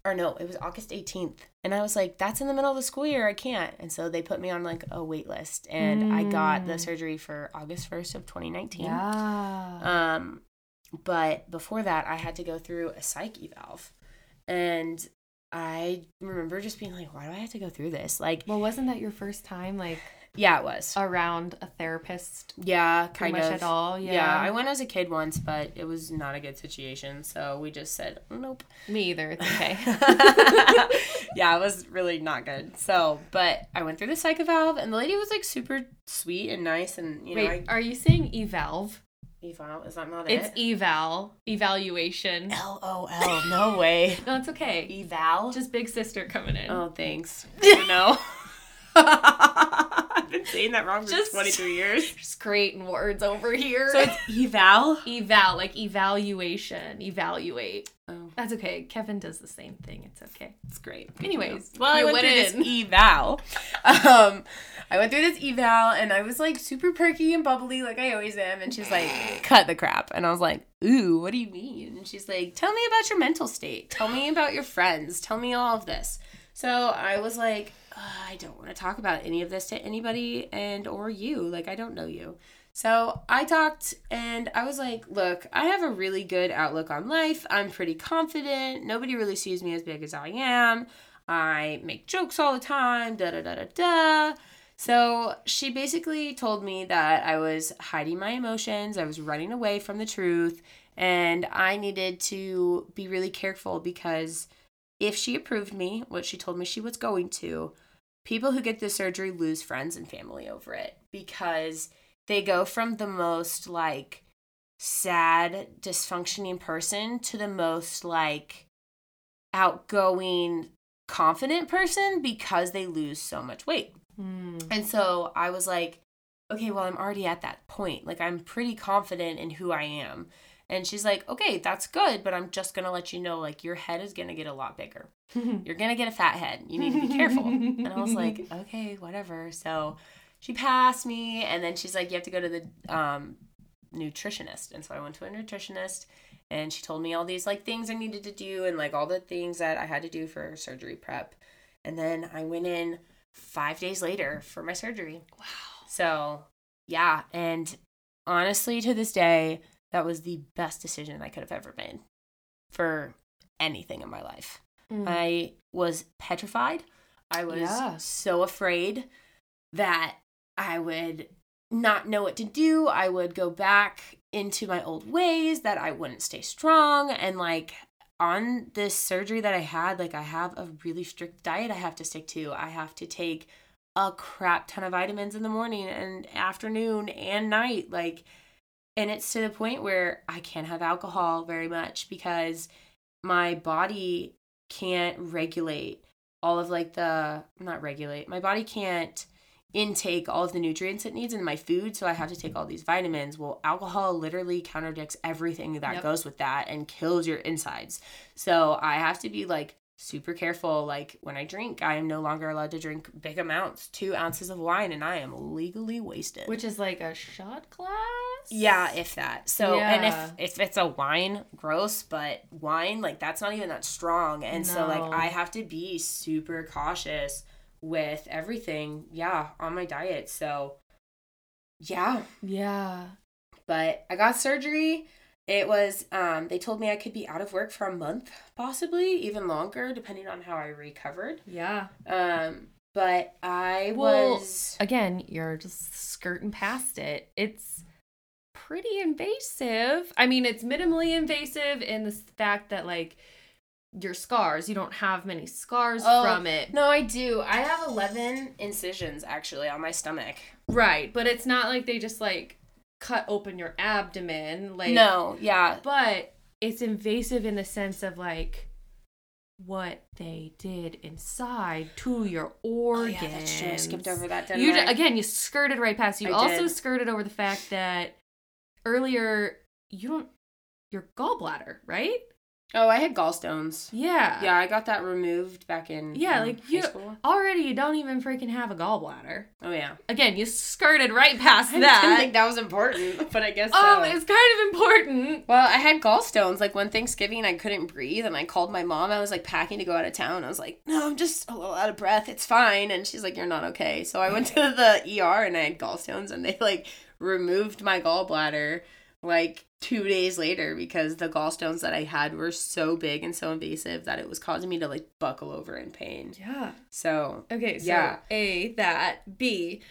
Or no, it was August 18th. And I was like, that's in the middle of the school year. I can't. And so they put me on like a wait list. And I got the surgery for August 1st of 2019. yeah. Um, but before that, I had to go through a psych eval. And I remember just being like, why do I have to go through this? Like, well, wasn't that your first time like yeah, it was. around a therapist? Yeah, kind much of. at all. Yeah. Yeah. I went as a kid once, but it was not a good situation. So we just said, nope. Me either. It's okay. [laughs] yeah, it was really not good. So, but I went through the psych valve, and the lady was like super sweet and nice, and you know, Wait, are you saying evalve? Eval is that not It's it? It's eval evaluation. L O L. No way. [laughs] No, it's okay. Eval. Just big sister coming in. oh, thanks. I don't know. [laughs] I've been saying that wrong for Just- 23 years. [laughs] Just creating words over here. So it's eval. eval, like evaluation, evaluate. Oh, That's okay. Kevin does the same thing. It's okay. it's great. Anyways, Well, I went through went this eval. Um, I went through this eval, and I was like super perky and bubbly, like I always am. And she's like, [laughs] "Cut the crap," and I was like, "Ooh, what do you mean?" And she's like, "Tell me about your mental state. Tell me about your friends. Tell me all of this." So I was like, "Uh, "I don't want to talk about any of this to anybody, and or you. Like I don't know you." So I talked and I was like, look, I have a really good outlook on life. I'm pretty confident. Nobody really sees me as big as I am. I make jokes all the time, da da da da da. So she basically told me that I was hiding my emotions, I was running away from the truth, and I needed to be really careful because if she approved me, what she told me she was going to, people who get this surgery lose friends and family over it because they go from the most like sad, dysfunctioning person to the most like outgoing, confident person because they lose so much weight. Mm. And so I was like, okay, well, I'm already at that point. Like, I'm pretty confident in who I am. And she's like, okay, that's good, but I'm just going to let you know, like, your head is going to get a lot bigger. [laughs] You're going to get a fat head. You need to be careful. and I was like, [laughs] okay, whatever. So she passed me, and then she's like, you have to go to the um, nutritionist. And so I went to a nutritionist, and she told me all these, like, things I needed to do and, like, all the things that I had to do for surgery prep. And then I went in five days later for my surgery. Wow. So, yeah. And honestly, to this day, that was the best decision I could have ever made for anything in my life. Mm. I was petrified. I was Yeah. so afraid that I would not know what to do. I would go back into my old ways, that I wouldn't stay strong. And like on this surgery that I had, like I have a really strict diet I have to stick to. I have to take a crap ton of vitamins in the morning and afternoon and night. Like, and it's to the point where I can't have alcohol very much because my body can't regulate all of like the not regulate my body can't intake all of the nutrients it needs in my food so i have to take all these vitamins well alcohol literally counterdicts everything that Yep. goes with that and kills your insides so i have to be like super careful like when i drink i am no longer allowed to drink big amounts two ounces of wine and i am legally wasted Which is like a shot glass? yeah, if that. So, and if if it's a wine, gross, but wine like that's not even that strong. And so like I have to be super cautious with everything, yeah, on my diet. So, yeah, Yeah. but I got surgery. It was um they told me I could be out of work for a month, possibly even longer depending on how I recovered. Yeah. Um but I Well, was Again, you're just skirting past it. It's pretty invasive. I mean, it's minimally invasive in the fact that, like, your scars, you don't have many scars Oh, from it. No, I do. I have 11 incisions actually on my stomach. Right. But it's not like they just, like, cut open your abdomen. Like, no, yeah. but it's invasive in the sense of like what they did inside to your Oh, organs. yeah, that's true. I skipped over that, didn't You I? again, you skirted right past. You I also did. skirted over the fact that earlier you don't your gallbladder, right? Oh, I had gallstones. Yeah. Yeah, I got that removed back in Yeah, um, like you already you don't even freaking have a gallbladder. Oh yeah. Again, you skirted right past I [laughs] that. I didn't think that was important, [laughs] but I guess oh, so. it's kind of important. Well, I had gallstones. Like one Thanksgiving, I couldn't breathe, and I called my mom. I was like packing to go out of town. I was like, "No, I'm just a little out of breath. It's fine." And she's like, "You're not okay." So I went [laughs] to the ER, and I had gallstones, and they like removed my gallbladder like two days later because the gallstones that I had were so big and so invasive that it was causing me to like buckle over in pain. Yeah. So Okay, so Yeah. A, that. B,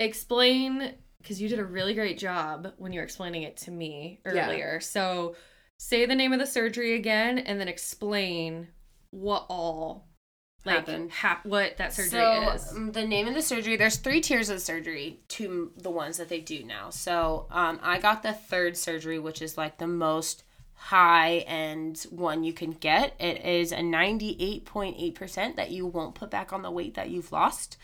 explain, because you did a really great job when you were explaining it to me earlier. Yeah. earlier. So say the name of the surgery again and then explain what all like Happened. hap- what that surgery so, is. um, the name of the surgery, there's three tiers of surgery to the ones that they do now. So um, I got the third surgery, which is like the most high end one you can get. It is a 98.8% that you won't put back on the weight that you've lost.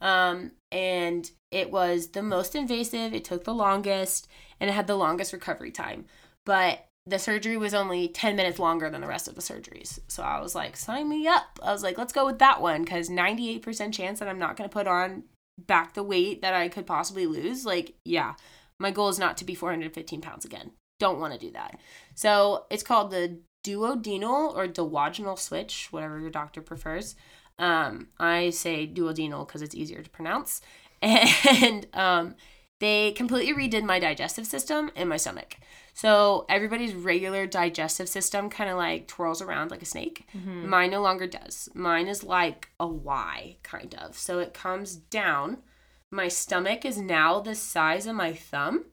Um, and it was the most invasive, it took the longest, and it had the longest recovery time. But the surgery was only 10 minutes longer than the rest of the surgeries. So I was like, sign me up. I was like, let's go with that one because 98% chance that I'm not going to put on back the weight that I could possibly lose. Like, yeah, my goal is not to be 415 pounds again. Don't want to do that. So it's called the duodenal or duodenal switch, whatever your doctor prefers. Um, I say duodenal because it's easier to pronounce. [laughs] And um, they completely redid my digestive system and my stomach. So everybody's regular digestive system kind of like twirls around like a snake. Mm-hmm. Mine no longer does. Mine is like a Y kind of. So it comes down. My stomach is now the size of my thumb.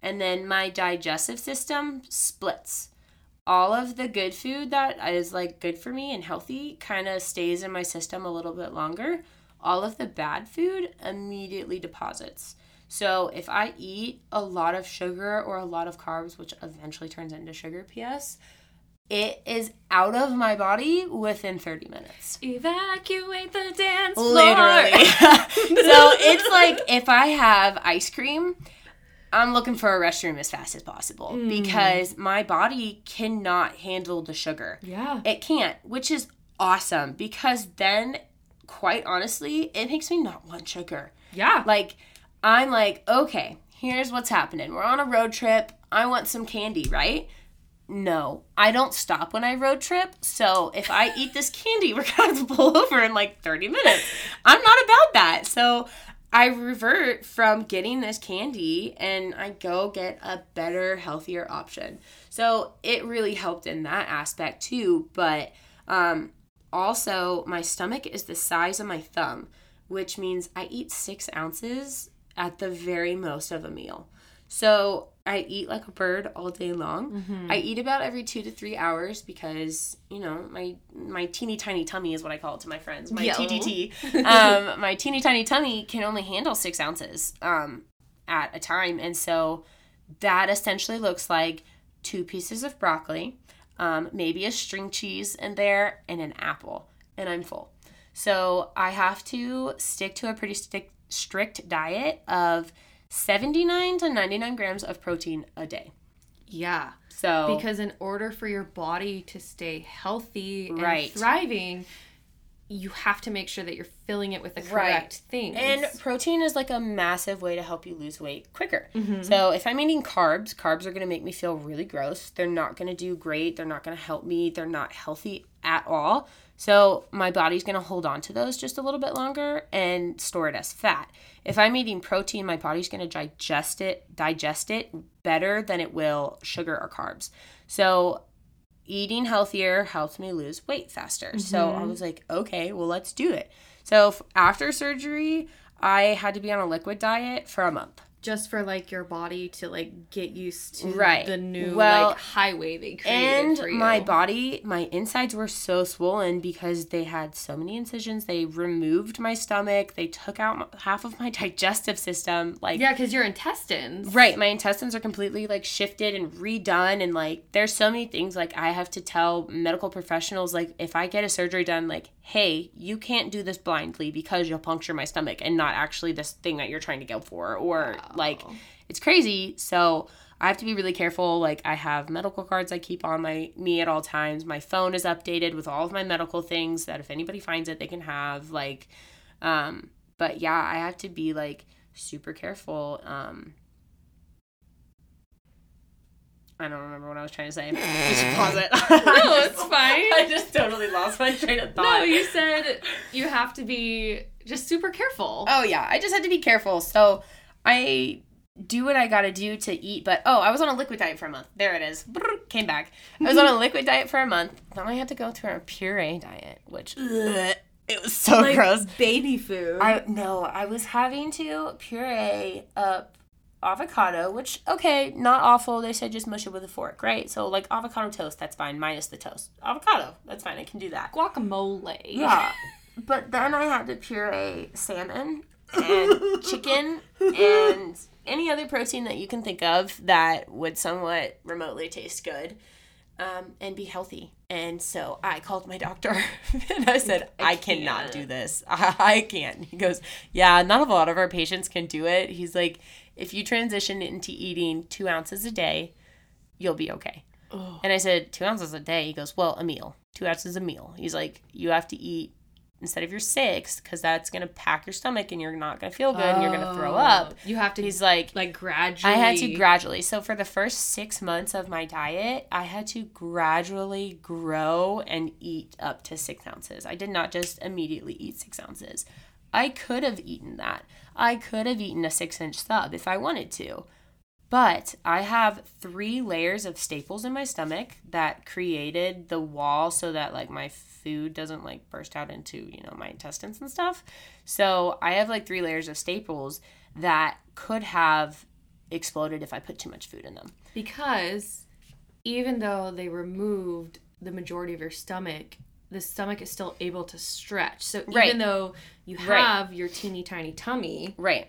And then my digestive system splits. All of the good food that is like good for me and healthy kind of stays in my system a little bit longer. All of the bad food immediately deposits. So if I eat a lot of sugar or a lot of carbs, which eventually turns into sugar, PS, it is out of my body within 30 minutes. Evacuate the dance floor. Literally. [laughs] [laughs] so it's like if I have ice cream, I'm looking for a restroom as fast as possible mm. because my body cannot handle the sugar. yeah. It can't, which is awesome because then, quite honestly, it makes me not want sugar. Yeah. Like, I'm like, okay, here's what's happening. We're on a road trip. I want some candy, right? No, I don't stop when I road trip. So if I eat this candy, [laughs] we're gonna have to pull over in like 30 minutes. I'm not about that. So I revert from getting this candy and I go get a better, healthier option. So it really helped in that aspect too. But um, also, my stomach is the size of my thumb, which means I eat six ounces at the very most of a meal. So I eat like a bird all day long. I eat about every two to three hours because you know my my teeny tiny tummy is what I call it to my friends. My Yo. TTT, [laughs] um, my teeny tiny tummy can only handle six ounces um, at a time, and so that essentially looks like two pieces of broccoli, um, maybe a string cheese in there, and an apple, and I'm full. So I have to stick to a pretty stick, strict diet of 79 to 99 grams of protein a day. Yeah. So Because in order for your body to stay healthy and Right. thriving, you have to make sure that you're filling it with the Right. correct things. And protein is like a massive way to help you lose weight quicker. Mm-hmm. So if I'm eating carbs, carbs are going to make me feel really gross. They're not going to do great. They're not going to help me. They're not healthy at all. So my body's going to hold on to those just a little bit longer and store it as fat. If I'm eating protein, my body's going to digest it, digest it better than it will sugar or carbs. So eating healthier helps me lose weight faster. So I mm-hmm. was like, okay, well, let's do it. So after surgery, I had to be on a liquid diet for a month. Just for like your body to like get used to Right. the new Well, like highway they created And for you. my body, my insides were so swollen because they had so many incisions. They removed my stomach. They took out half of my [laughs] digestive system. Like, yeah, because your intestines. Right, my intestines are completely like shifted and redone and like there's so many things like I have to tell medical professionals like if I get a surgery done like hey, you can't do this blindly because you'll puncture my stomach and not actually this thing that you're trying to go for or like it's crazy. So I have to be really careful. Like I have medical cards I keep on my me at all times. My phone is updated with all of my medical things that if anybody finds it they can have like um but yeah, I have to be like super careful um I don't remember what I was trying to say. [laughs] Should pause it. No, it's [laughs] fine. I just totally lost my train of thought. No, you said you have to be just super careful. Oh yeah, I just had to be careful. So I do what I gotta do to eat, but oh, I was on a liquid diet for a month. There it is. Brrr, Came back. I was on a [laughs] liquid diet for a month. Then I had to go through a puree diet, which ugh, [laughs] it was so gross. baby food. I no, I was having to puree up avocado, which okay, not awful. They said just mush it with a fork, right? So like avocado toast, that's fine, minus the toast. Avocado, that's fine. I can do that. Guacamole. Yeah. [laughs] But then I had to puree salmon and chicken and any other protein that you can think of that would somewhat remotely taste good um, and be healthy. And so I called my doctor [laughs] and I said, I, cannot do this. I, [laughs] I can't. He goes, Yeah, not a lot of our patients can do it. He's like, If you transition into eating two ounces a day, you'll be okay. And I said, Two ounces a day? He goes, Well, a meal. Two ounces a meal. He's like, You have to eat instead of your six because that's going to pack your stomach and you're not going to feel good and you're going to throw oh, up. You have to He's like, like gradually. I had to gradually. So for the first six months of my diet, I had to gradually grow and eat up to six ounces. I did not just immediately eat six ounces. I could have eaten that. I could have eaten a six inch sub if I wanted to. But I have three layers of staples in my stomach that created the wall so that like my food doesn't like burst out into, you know, my intestines and stuff. So I have like three layers of staples that could have exploded if I put too much food in them. Because even though they removed the majority of your stomach, the stomach is still able to stretch. So even Right. though you Right. have your teeny tiny tummy, Right.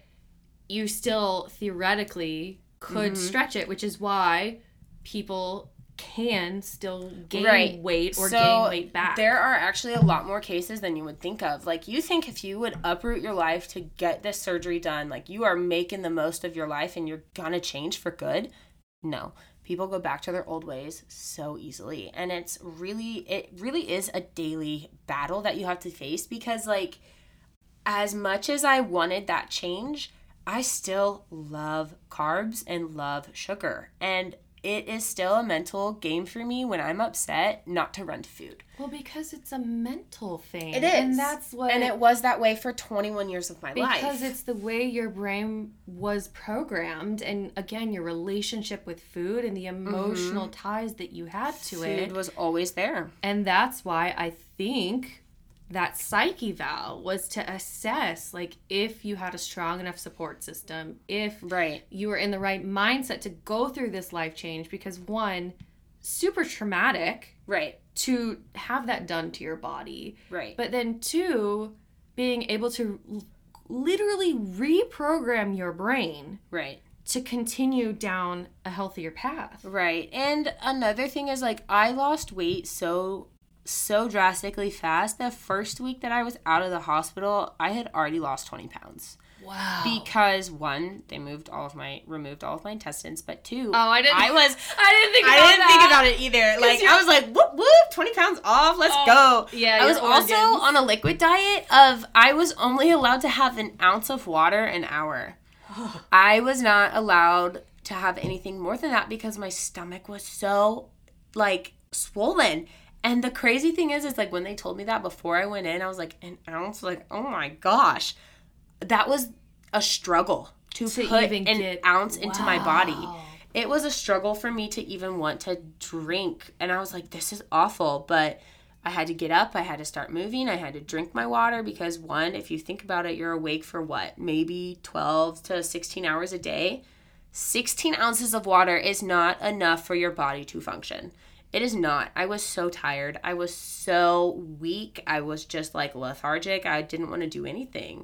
you still theoretically could Mm-hmm. stretch it, which is why people can still gain Right. weight or So, gain weight back. There are actually a lot more cases than you would think of. Like you think if you would uproot your life to get this surgery done, like you are making the most of your life and you're gonna change for good. No. People go back to their old ways so easily. And it's really it really is a daily battle that you have to face because like as much as I wanted that change, I still love carbs and love sugar. And it is still a mental game for me when I'm upset not to run to food. well, because it's a mental thing. It is. And that's what And it was that way for 21 years of my life. because it's the way your brain was programmed and again your relationship with food and the mm-hmm. emotional ties that you had to food it was always there. and that's why i think that psyche val was to assess like if you had a strong enough support system if Right. you were in the right mindset to go through this life change because one super traumatic Right. to have that done to your body Right. but then two, being able to literally reprogram your brain right. to continue down a healthier path. Right. And another thing is like I lost weight so so drastically fast. The first week that I was out of the hospital, I had already lost 20 pounds. Wow. Because one, they moved all of my removed all of my intestines, but two, oh, I didn't. I was [laughs] I didn't think. I about didn't think about it either. [laughs] Like I was like, whoop whoop, twenty pounds off, let's Oh, go. yeah, I was your also on a liquid diet of I was only allowed to have an ounce of water an hour. [sighs] I was not allowed to have anything more than that because my stomach was so like swollen. And the crazy thing is, is like when they told me that before I went in, I was like an ounce, like oh my gosh, that was a struggle to, To put an get- ounce into my body. It was a struggle for me to even want to drink. And i was like this is awful. But i had to get up. I had to start moving. I had to drink my water because one if you think about it you're awake for what? Maybe 12 to 16 hours a day. 16 ounces of water is not enough for your body to function it is not i was so tired i was so weak i was just like lethargic i didn't want to do anything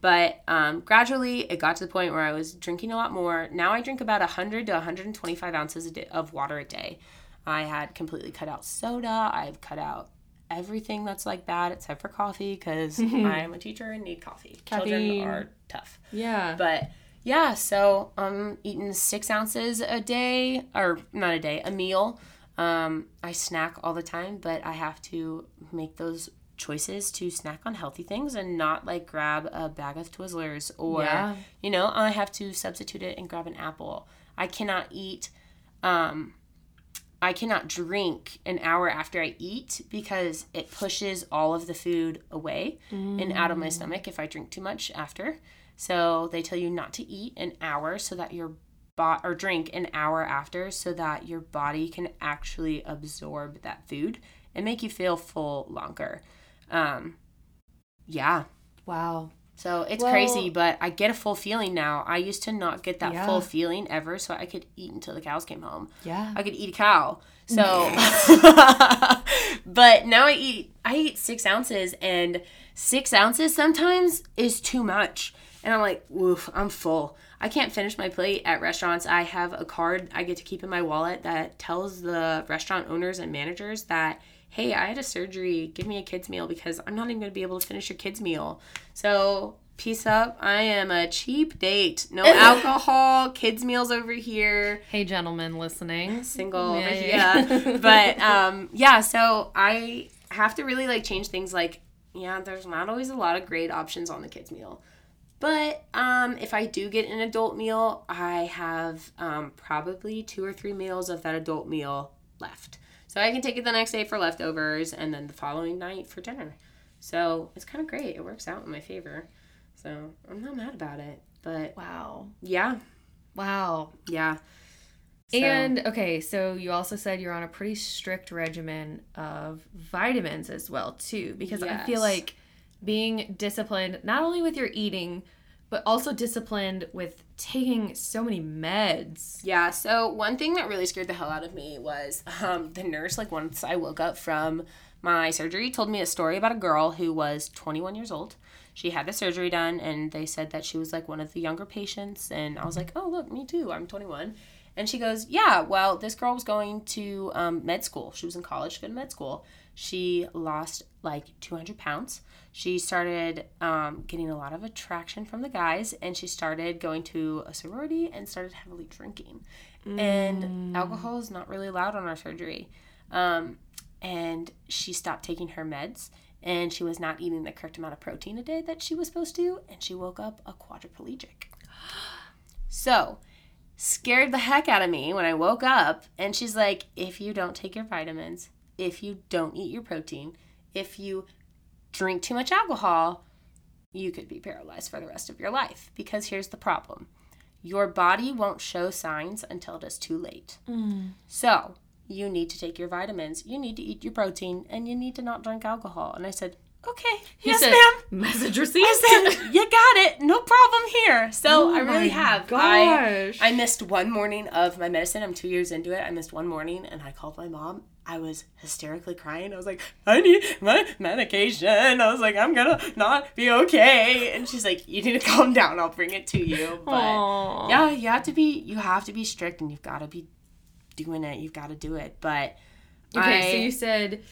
but um, gradually, it got to the point where I was drinking a lot more. Now I drink about 100 to 125 ounces of water a day. I had completely cut out soda. I've cut out everything that's like bad except for coffee because [laughs] I'm a teacher and need coffee. Caffeine. Children are tough. Yeah. But yeah, so I'm eating six ounces a day, or not a day, a meal. Um, I snack all the time, but I have to make those choices to snack on healthy things and not like grab a bag of Twizzlers or, Yeah. you know, I have to substitute it and grab an apple. I cannot eat, um, I cannot drink an hour after I eat because it pushes all of the food away and out of my stomach if I drink too much after. So they tell you not to eat an hour so that your bot or drink an hour after so that your body can actually absorb that food and make you feel full longer. Um, yeah. wow. So it's Well- crazy, but I get a full feeling now. I used to not get that Yeah. full feeling ever, so I could eat until the cows came home. Yeah. I could eat a cow. So, [laughs] but now I eat I eat six ounces, and six ounces sometimes is too much. And I'm like, woof, I'm full. I can't finish my plate at restaurants. I have a card I get to keep in my wallet that tells the restaurant owners and managers that, hey, I had a surgery. Give me a kid's meal because I'm not even going to be able to finish your kid's meal. So, peace up. I am a cheap date. No [laughs] alcohol, kids' meals over here Hey, gentlemen listening. single Yeah, over yeah, here. [laughs] but um yeah, so I have to really like change things like yeah, there's not always a lot of great options on the kids meal. But um if I do get an adult meal, I have um probably two or three meals of that adult meal left. So I can take it the next day for leftovers and then the following night for dinner. So it's kind of great. It works out in my favor. So I'm not mad about it. But Wow. yeah, Wow. yeah. So- And okay, so you also said you're on a pretty strict regimen of vitamins as well too because I feel like being disciplined not only with your eating but also disciplined with taking so many meds. Yeah, so one thing that really scared the hell out of me was um, the nurse, like, once I woke up from my surgery, told me a story about a girl who was 21 years old. She had the surgery done, and they said that she was like one of the younger patients. And I was like, oh, look, me too. I'm 21. And she goes, yeah, well, this girl was going to um, med school. She was in college to go to med school. She lost like 200 pounds. She started um, getting a lot of attraction from the guys, and she started going to a sorority and started heavily drinking. And alcohol is not really allowed on our surgery. Um, and she stopped taking her meds, and she was not eating the correct amount of protein a day that she was supposed to, and she woke up a quadriplegic. [gasps] So, scared the heck out of me when I woke up. And she's like, if you don't take your vitamins, if you don't eat your protein, if you drink too much alcohol, you could be paralyzed for the rest of your life. Because here's the problem your body won't show signs until it is too late. Mm. So, you need to take your vitamins, you need to eat your protein, and you need to not drink alcohol. And I said, okay, He yes, said, ma'am. Message received. I said, you got it. No problem here. So oh I really Oh have. gosh. I, I missed one morning of my medicine. I'm two years into it. I missed one morning and I called my mom. I was hysterically crying. I was like, I need my medication. I was like, I'm gonna not be okay. And she's like, You need to calm down. I'll bring it to you. But Aw. yeah, you have to be you have to be strict and you've gotta be doing it. You've gotta do it. But Okay, so you said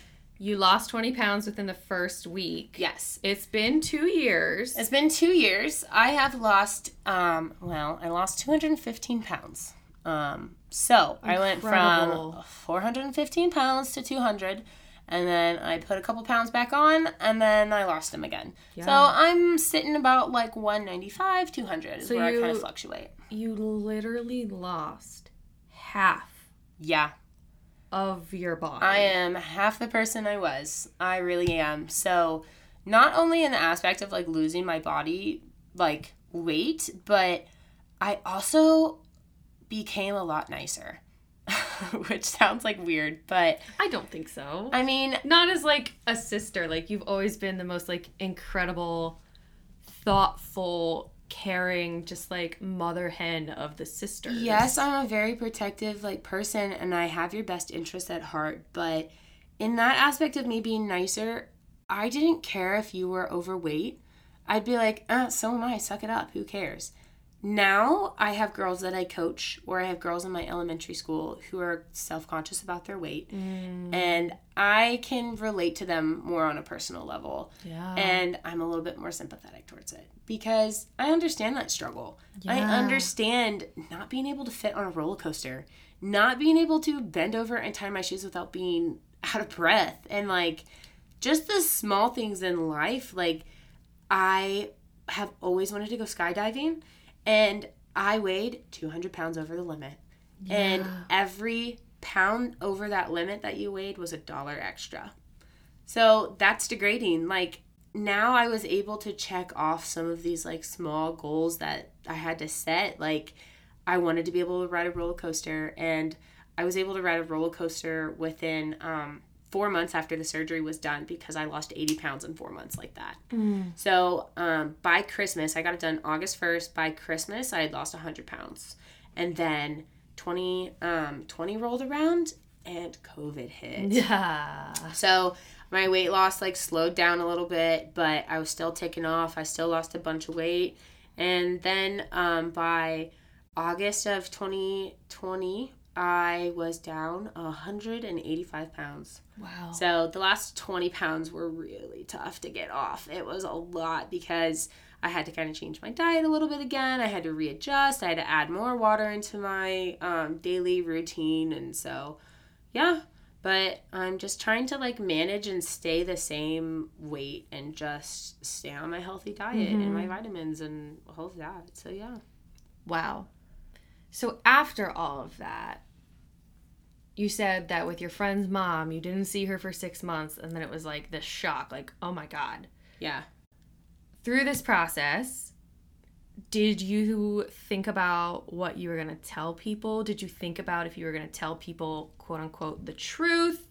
you lost 20 pounds within the first week. yes. It's been two years. It's been two years. I have lost, um, well, I lost 215 pounds. Um, so I went from 415 pounds to 200, and then I put a couple pounds back on, and then I lost them again. So I'm sitting about like 195, 200 is So where I kind of fluctuate. You literally lost half Yeah, of your body. I am half the person I was. I really am. So, not only in the aspect of like losing my body, like weight, but I also became a lot nicer. [laughs] Which sounds like weird, but I don't think so. I mean, Not as like a sister. Like you've always been the most like incredible, thoughtful, caring, just like mother hen of the sisters. yes, I'm a very protective like person and I have your best interests at heart, but in that aspect of me being nicer, I didn't care if you were overweight. I'd be like, uh, so am I, suck it up, who cares? Now I have girls that I coach, or I have girls in my elementary school who are self conscious about their weight, and I can relate to them more on a personal level. Yeah. And I'm a little bit more sympathetic towards it because I understand that struggle. I understand not being able to fit on a roller coaster, not being able to bend over and tie my shoes without being out of breath, and like just the small things in life. Like, I have always wanted to go skydiving, and I weighed 200 pounds over the limit. And every pound over that limit that you weighed was a dollar extra. So that's degrading. Like now I was able to check off some of these like small goals that I had to set. Like I wanted to be able to ride a roller coaster and I was able to ride a roller coaster within um, four months after the surgery was done because I lost 80 pounds in four months like that. So um, by Christmas, I got it done August 1st. By Christmas, I had lost 100 pounds. And then 20, um, 20 rolled around and COVID hit. Yeah. So my weight loss like slowed down a little bit, but I was still taking off. I still lost a bunch of weight. And then um, by August of 2020, I was down 185 pounds. Wow. So the last 20 pounds were really tough to get off. It was a lot because I had to kind of change my diet a little bit again. I had to readjust. I had to add more water into my um, daily routine. And so, yeah. But I'm just trying to like manage and stay the same weight and just stay on my healthy diet and my mm-hmm. vitamins and all of that. So, yeah. Wow. So after all of that, you said that with your friend's mom, you didn't see her for six months, and then it was like this shock, like, oh my God. Yeah. Through this process, did you think about what you were going to tell people? Did you think about if you were going to tell people, quote unquote, the truth?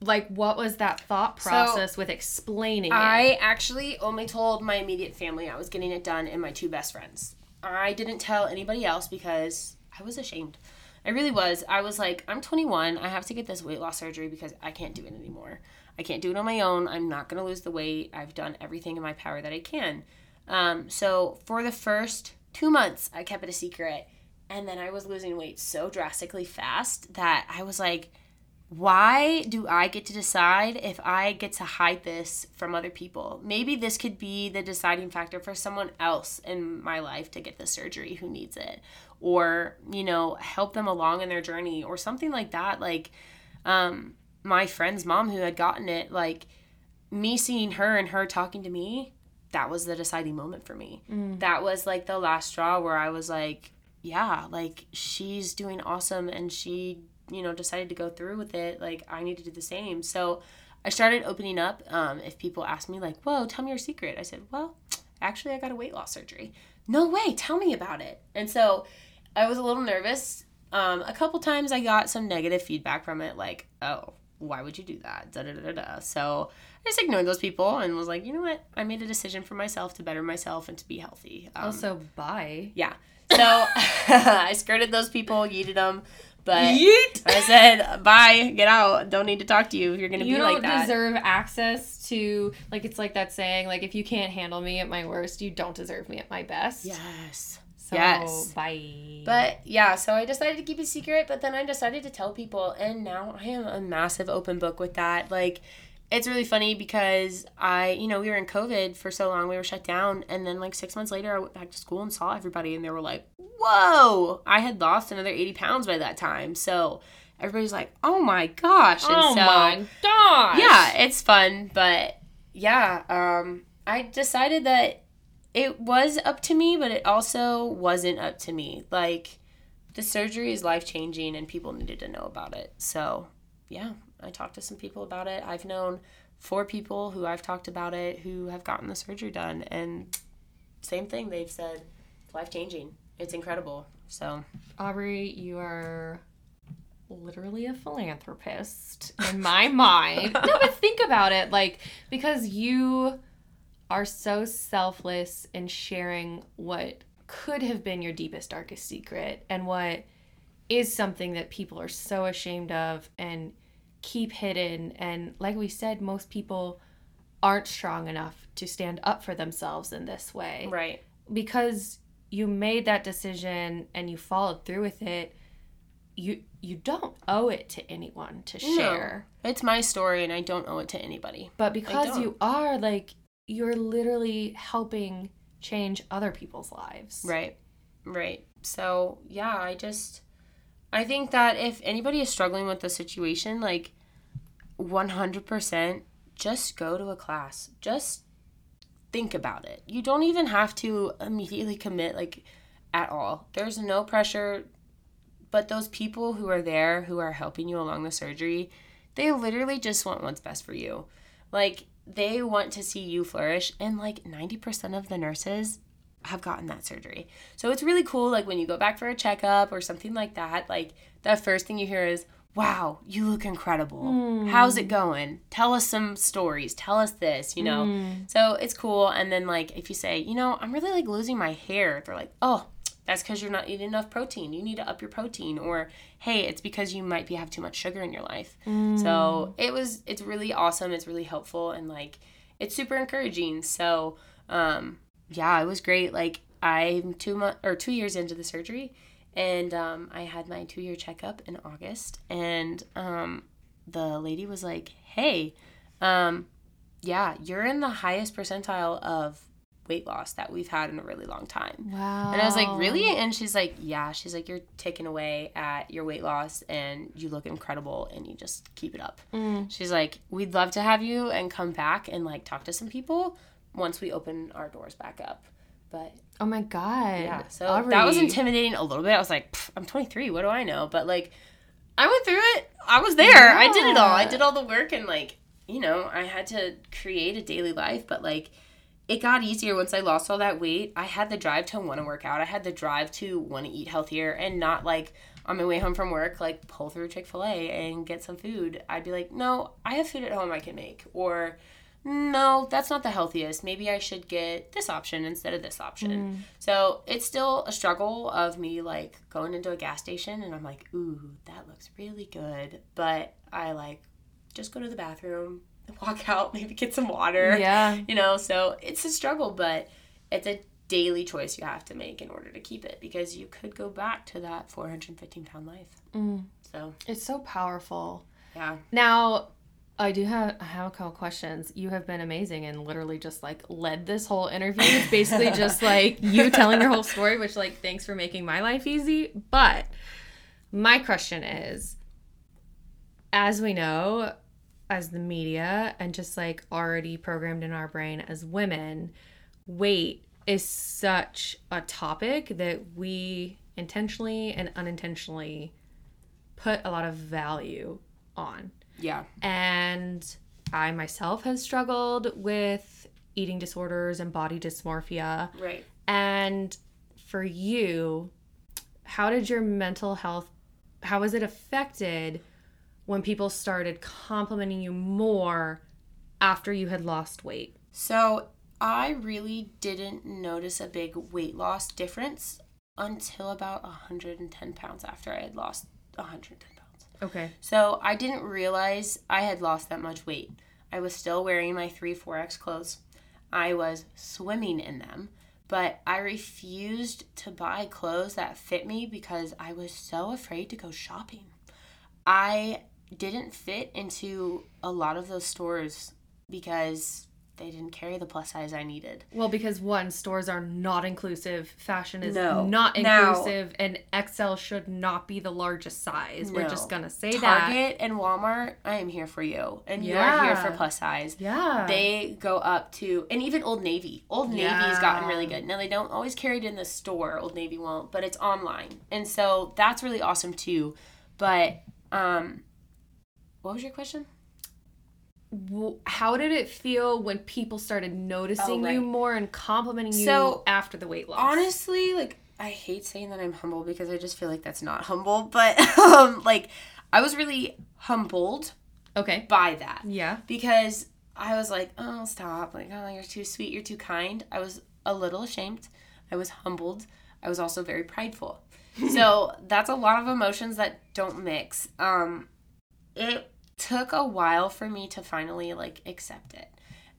Like, what was that thought process so, with explaining I it? actually only told my immediate family I was getting it done and my two best friends. I didn't tell anybody else because I was ashamed. I really was. I was like, I'm 21. I have to get this weight loss surgery because I can't do it anymore. I can't do it on my own. I'm not going to lose the weight. I've done everything in my power that I can. Um, so for the first two months, I kept it a secret. And then I was losing weight so drastically fast that I was like, why do I get to decide if I get to hide this from other people? Maybe this could be the deciding factor for someone else in my life to get the surgery who needs it or, you know, help them along in their journey or something like that. Like, um, my friend's mom who had gotten it, like, me seeing her and her talking to me, that was the deciding moment for me. Mm. That was like the last straw where I was like, yeah, like, she's doing awesome and she you know decided to go through with it. Like i need to do the same. So i started opening up um, if people asked me like whoa tell me your secret. I said well actually i got a weight loss surgery. No way. Tell me about it. And so i was a little nervous. Um, a couple times i got some negative feedback from it like oh why would you do that da, da, da, da. so i just ignored those people and was like you know what i made a decision for myself to better myself and to be healthy um, also bye yeah so [laughs] I skirted those people, yeeted them, but Yeet. I said, bye, get out. Don't need to talk to you you're going to be like that. You don't deserve access to, like, it's like that saying, like, if you can't handle me at my worst, you don't deserve me at my best. Yes. So, yes. bye. But yeah, so I decided to keep it secret, but then I decided to tell people, and now I am a massive open book with that. Like, it's really funny because I, you know, we were in COVID for so long, we were shut down. And then, like, six months later, I went back to school and saw everybody, and they were like, whoa, I had lost another 80 pounds by that time. So everybody's like, oh my gosh. And oh so, my gosh. Yeah, it's fun. But yeah, um, I decided that it was up to me, but it also wasn't up to me. Like, the surgery is life changing, and people needed to know about it. So, yeah, I talked to some people about it. I've known four people who I've talked about it who have gotten the surgery done, and same thing. They've said life changing. It's incredible. So, Aubrey, you are literally a philanthropist in my [laughs] mind. no, but think about it, like because you are so selfless in sharing what could have been your deepest darkest secret and what is something that people are so ashamed of and keep hidden. And like we said, most people aren't strong enough to stand up for themselves in this way. Right. Because you made that decision and you followed through with it, you you don't owe it to anyone to share. No, it's my story and I don't owe it to anybody. But because you are like you're literally helping change other people's lives. Right. Right. So, yeah, I just I think that if anybody is struggling with the situation, like 100% just go to a class. Just think about it. You don't even have to immediately commit like at all. There's no pressure. But those people who are there who are helping you along the surgery, they literally just want what's best for you. Like they want to see you flourish and like 90% of the nurses have gotten that surgery. So it's really cool like when you go back for a checkup or something like that, like the first thing you hear is, wow, you look incredible. Mm. How's it going? Tell us some stories. Tell us this, you know? Mm. So it's cool. And then, like, if you say, you know, I'm really like losing my hair, they're like, oh, that's because you're not eating enough protein. You need to up your protein. Or, hey, it's because you might be have too much sugar in your life. Mm. So it was, it's really awesome. It's really helpful. And like, it's super encouraging. So, um, yeah, it was great. Like, I'm two months or two years into the surgery and um, I had my two year checkup in August, and um, the lady was like, "Hey, um, yeah, you're in the highest percentile of weight loss that we've had in a really long time." Wow. And I was like, "Really?" And she's like, "Yeah." She's like, "You're taking away at your weight loss, and you look incredible, and you just keep it up." Mm. She's like, "We'd love to have you and come back and like talk to some people once we open our doors back up." But oh my god, yeah. So Aubrey. that was intimidating a little bit. I was like, I'm 23. What do I know? But like, I went through it. I was there. I did it all. I did all the work and like, you know, I had to create a daily life, but like it got easier once I lost all that weight. I had the drive to want to work out. I had the drive to want to eat healthier and not like on my way home from work, like pull through Chick fil A and get some food. I'd be like, no, I have food at home I can make. Or, no, that's not the healthiest. Maybe I should get this option instead of this option. Mm. So it's still a struggle of me like going into a gas station and I'm like, ooh, that looks really good. But I like just go to the bathroom, [laughs] walk out, maybe get some water. Yeah. You know, so it's a struggle, but it's a daily choice you have to make in order to keep it because you could go back to that 415 pound life. Mm. So, It's so powerful. yeah. Now, I do have I have a couple questions. You have been amazing and literally just like led this whole interview. It's basically [laughs] just like you telling your whole story, which like thanks for making my life easy. But my question is as we know, as the media and just like already programmed in our brain as women, weight is such a topic that we intentionally and unintentionally put a lot of value on. Yeah. And I myself have struggled with eating disorders and body dysmorphia. Right. And for you, how did your mental health how was it affected when people started complimenting you more after you had lost weight? So I really didn't notice a big weight loss difference until about 110 pounds after I had lost 110 pounds. Okay. So I didn't realize I had lost that much weight. I was still wearing my 3 4X clothes. I was swimming in them, but I refused to buy clothes that fit me because I was so afraid to go shopping. I didn't fit into a lot of those stores because they didn't carry the plus size I needed. Well, because one, stores are not inclusive, fashion is No. not Now- inclusive, and XL should not be the largest size. We're just gonna say that. Target and Walmart, I am here for you. And you're here for plus size. Yeah. They go up to, and even Old Navy. Old Navy's Yeah. gotten really good. Now, they don't always carry it in the store, Old Navy won't, but it's online. And so that's really awesome too. But, um, what was your question? How did it feel when people started noticing Oh, you more and complimenting you So, after the weight loss? Honestly, like, I hate saying that I'm humble because I just feel like that's not humble, but, [laughs] um, like, I was really humbled okay. by that. Yeah. because I was like, oh, stop. Like, oh, you're too sweet. You're too kind. I was a little ashamed. I was humbled. I was also very prideful. [laughs] so that's a lot of emotions that don't mix. Um, it took a while for me to finally like accept it.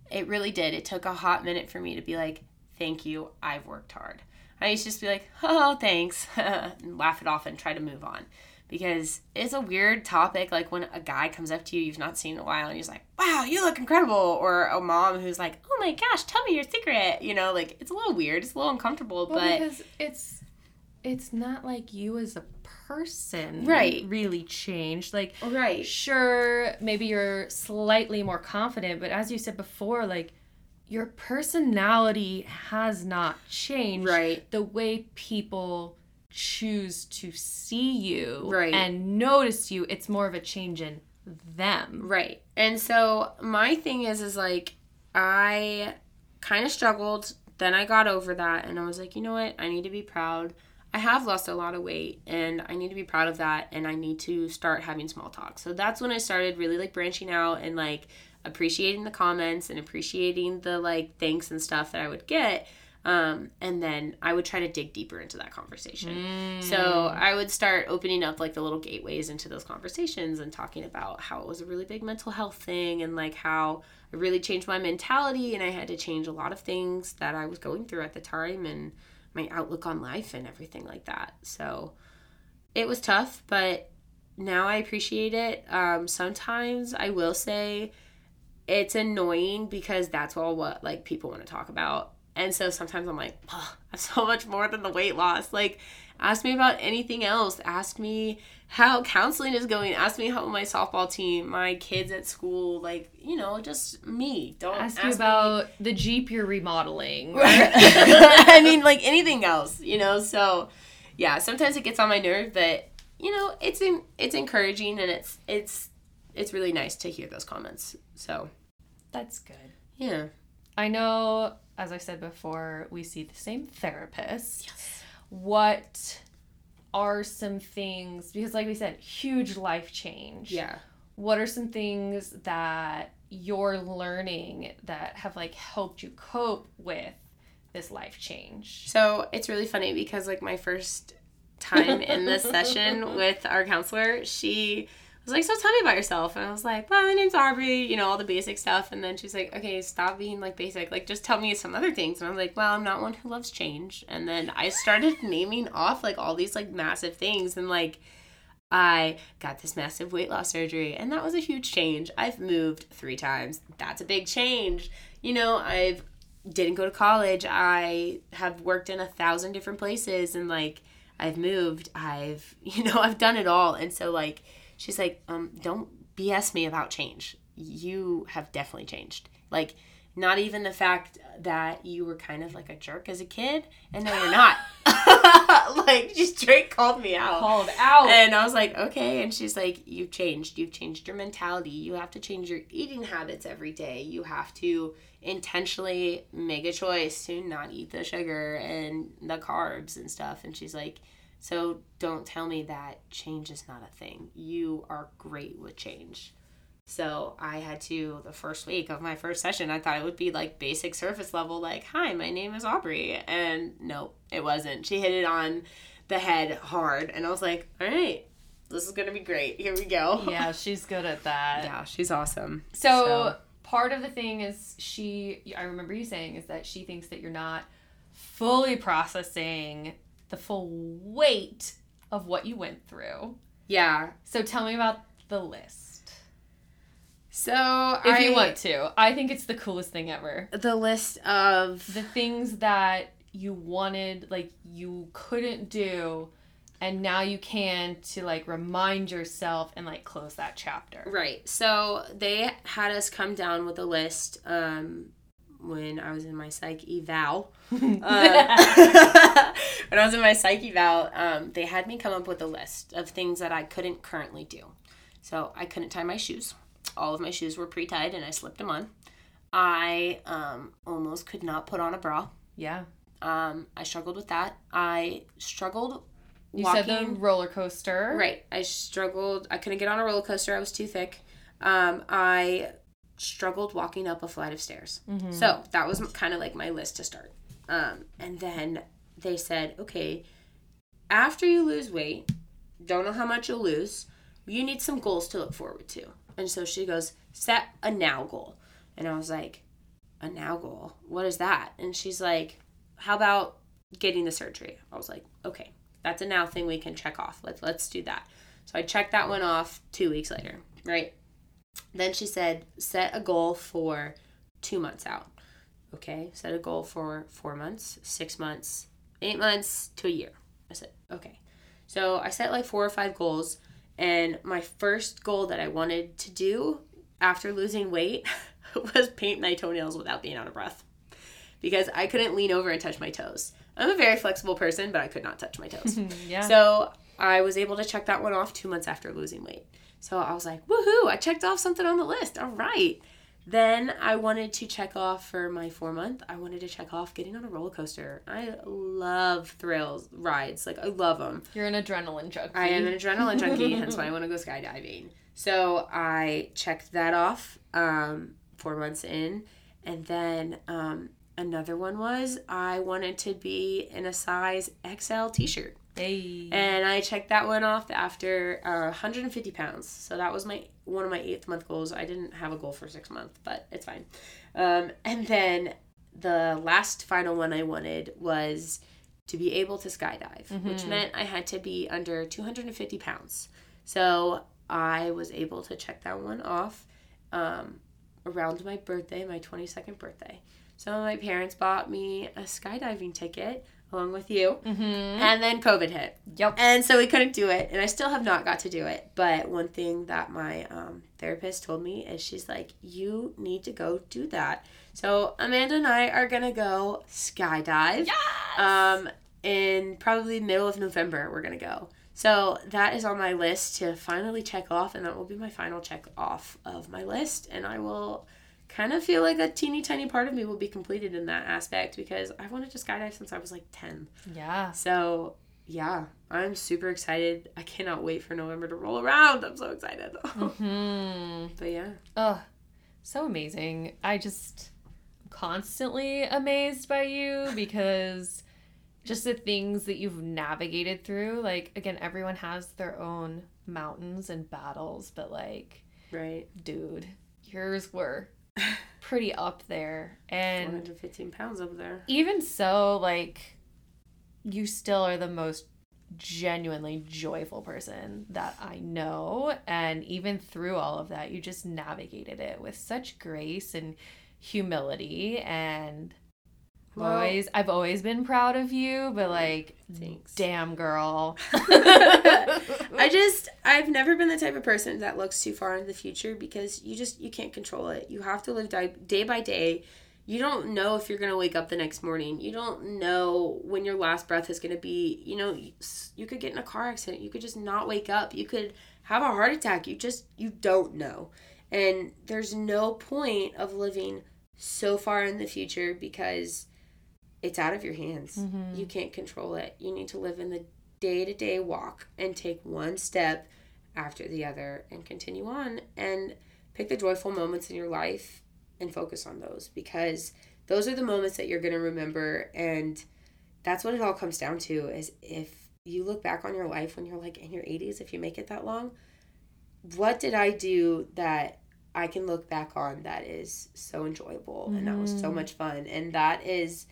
It really did. It took a hot minute for me to be like, thank you. I've worked hard. I used to just be like, oh, thanks, [laughs] and laugh it off and try to move on because it's a weird topic. Like when a guy comes up to you you've not seen in a while and he's like, "Wow, you look incredible," or a mom who's like, "Oh my gosh, tell me your secret." You know, like it's a little weird. It's a little uncomfortable, Well, but because it's it's not like you as a person Right. really changed. Like right, sure, maybe you're slightly more confident, but as you said before, like your personality has not changed. right, The way people choose to see you Right. and notice you, it's more of a change in them. right. And so my thing is, is like I kind of struggled. Then I got over that, and I was like, you know what? I need to be proud. I have lost a lot of weight and I need to be proud of that and I need to start having small talk. So that's when I started really like branching out and like appreciating the comments and appreciating the like thanks and stuff that I would get. Um, and then I would try to dig deeper into that conversation. So I would start opening up like the little gateways into those conversations and talking about how it was a really big mental health thing and like how I really changed my mentality and I had to change a lot of things that I was going through at the time and my outlook on life and everything like that. So it was tough, but now I appreciate it. Um, sometimes I will say it's annoying because that's all what like people want to talk about. And so sometimes I'm like, I'm so much more than the weight loss. Like, ask me about anything else. Ask me how counseling is going. Ask me how my softball team, my kids at school, like, you know, just me. Don't Ask, ask, you me- about the Jeep you're remodeling. [laughs] I mean, like anything else, you know? So, yeah, sometimes it gets on my nerve, but you know, it's in, it's encouraging and it's it's it's really nice to hear those comments. So That's good. yeah, I know, as I said before, we see the same therapist. Yes. What are some things, because like we said, huge life change. yeah. What are some things that you're learning that have like helped you cope with this life change? So it's really funny because like my first time in this session [laughs] with our counselor, she was like, "So tell me about yourself," and I was like, "Well, my name's Aubrey," you know, all the basic stuff, and then she's like, "Okay, stop being like basic, like just tell me some other things," and I was like, "Well, I'm not one who loves change," and then I started [laughs] naming off like all these like massive things, and like. I got this massive weight loss surgery, and that was a huge change. I've moved three times. That's a big change. You know, I've didn't go to college. I have worked in a thousand different places and like I've moved. I've [laughs] you know, I've done it all. And so like she's like, um, don't BS me about change. You have definitely changed. Like not even the fact that you were kind of like a jerk as a kid, and no, you're not. [laughs] like, she straight called me out. Called out. And I was like, okay. And she's like, you've changed. You've changed your mentality. You have to change your eating habits every day. You have to intentionally make a choice to not eat the sugar and the carbs and stuff. And she's like, so don't tell me that change is not a thing. You are great with change. So I had to, the first week of my first session, I thought it would be like basic surface level, like, hi, my name is Aubrey. And no, it wasn't. She hit it on the head hard. And I was like, all right, this is going to be great. Here we go. [laughs] yeah, she's good at that. Yeah, she's awesome. So, part of the thing is she I remember you saying is that she thinks that you're not fully processing the full weight of what you went through. yeah. So tell me about the list. So If I, you want to. I think it's the coolest thing ever. the list of The things that you wanted like you couldn't do and now you can to like remind yourself and like close that chapter. Right. So they had us come down with a list um, when I was in my psych eval. [laughs] Uh, [laughs] when I was in my psych eval, um, they had me come up with a list of things that I couldn't currently do. So I couldn't tie my shoes. All of my shoes were pre-tied and I slipped them on. I um, almost could not put on a bra. Yeah. Um, I struggled with that. I struggled You walking. said the roller coaster. Right. I struggled. I couldn't get on a roller coaster. I was too thick. Um, I struggled walking up a flight of stairs. So that was kind of like my list to start. Um, and then they said, okay, after you lose weight, don't know how much you'll lose, you need some goals to look forward to. And so she goes, set a now goal. And I was like, a now goal? What is that? And she's like, how about getting the surgery? I was like, okay, that's a now thing we can check off. Let's let's do that. So I checked that one off two weeks later, right? Then she said, set a goal for two months out. Okay, set a goal for four months, six months, eight months to a year. I said, okay. So I set like four or five goals, and my first goal that I wanted to do after losing weight [laughs] was paint my toenails without being out of breath because I couldn't lean over and touch my toes. I'm a very flexible person, but I could not touch my toes. [laughs] Yeah. So I was able to check that one off two months after losing weight. So I was like, woohoo, I checked off something on the list. All right. Then I wanted to check off for my four month, I wanted to check off getting on a roller coaster. I love thrills, rides. Like, I love them. You're an adrenaline junkie. I am an adrenaline junkie, [laughs] hence why I want to go skydiving. So I checked that off um, four months in. And then um, another one was I wanted to be in a size XL t shirt. Hey. And I checked that one off after uh, 150 pounds. So that was my one of my eighth month goals. I didn't have a goal for six months, but it's fine. Um, and then the last final one I wanted was to be able to skydive, which meant I had to be under 250 pounds. So I was able to check that one off um, around my birthday, my 22nd birthday. So my parents bought me a skydiving ticket along with you. Mm-hmm. And then COVID hit. Yep. And so we couldn't do it. And I still have not got to do it. But one thing that my um, therapist told me is she's like, you need to go do that. So Amanda and I are going to go skydive. Yes! Um, in probably middle of November, we're going to go. So that is on my list to finally check off, and that will be my final check off of my list. And I will kind of feel like a teeny tiny part of me will be completed in that aspect because I wanted to skydive since I was like 10. Yeah. So yeah, I'm super excited. I cannot wait for November to roll around. I'm so excited. [laughs] Hmm. but yeah. Oh, so amazing. I just constantly amazed by you because just the things that you've navigated through. Like, again, everyone has their own mountains and battles, but like, Right. dude, yours were pretty up there. And 115 pounds up there. even so, like, you still are the most genuinely joyful person that I know. And even through all of that, you just navigated it with such grace and humility. And I've Well- always, I've always been proud of you, but like, Thanks. damn girl. [laughs] [laughs] I just I've never been the type of person that looks too far into the future because you just you can't control it. You have to live di- day by day. You don't know if you're going to wake up the next morning. You don't know when your last breath is going to be. You know, you, you could get in a car accident. You could just not wake up. You could have a heart attack. You just you don't know. And there's no point of living so far in the future because it's out of your hands. Mm-hmm. You can't control it. You need to live in the day to day walk and take one step after the other and continue on and pick the joyful moments in your life and focus on those because those are the moments that you're going to remember and that's what it all comes down to is if you look back on your life when you're like in your 80s if you make it that long what did i do that i can look back on that is so enjoyable and that was so mm-hmm. much fun? And that is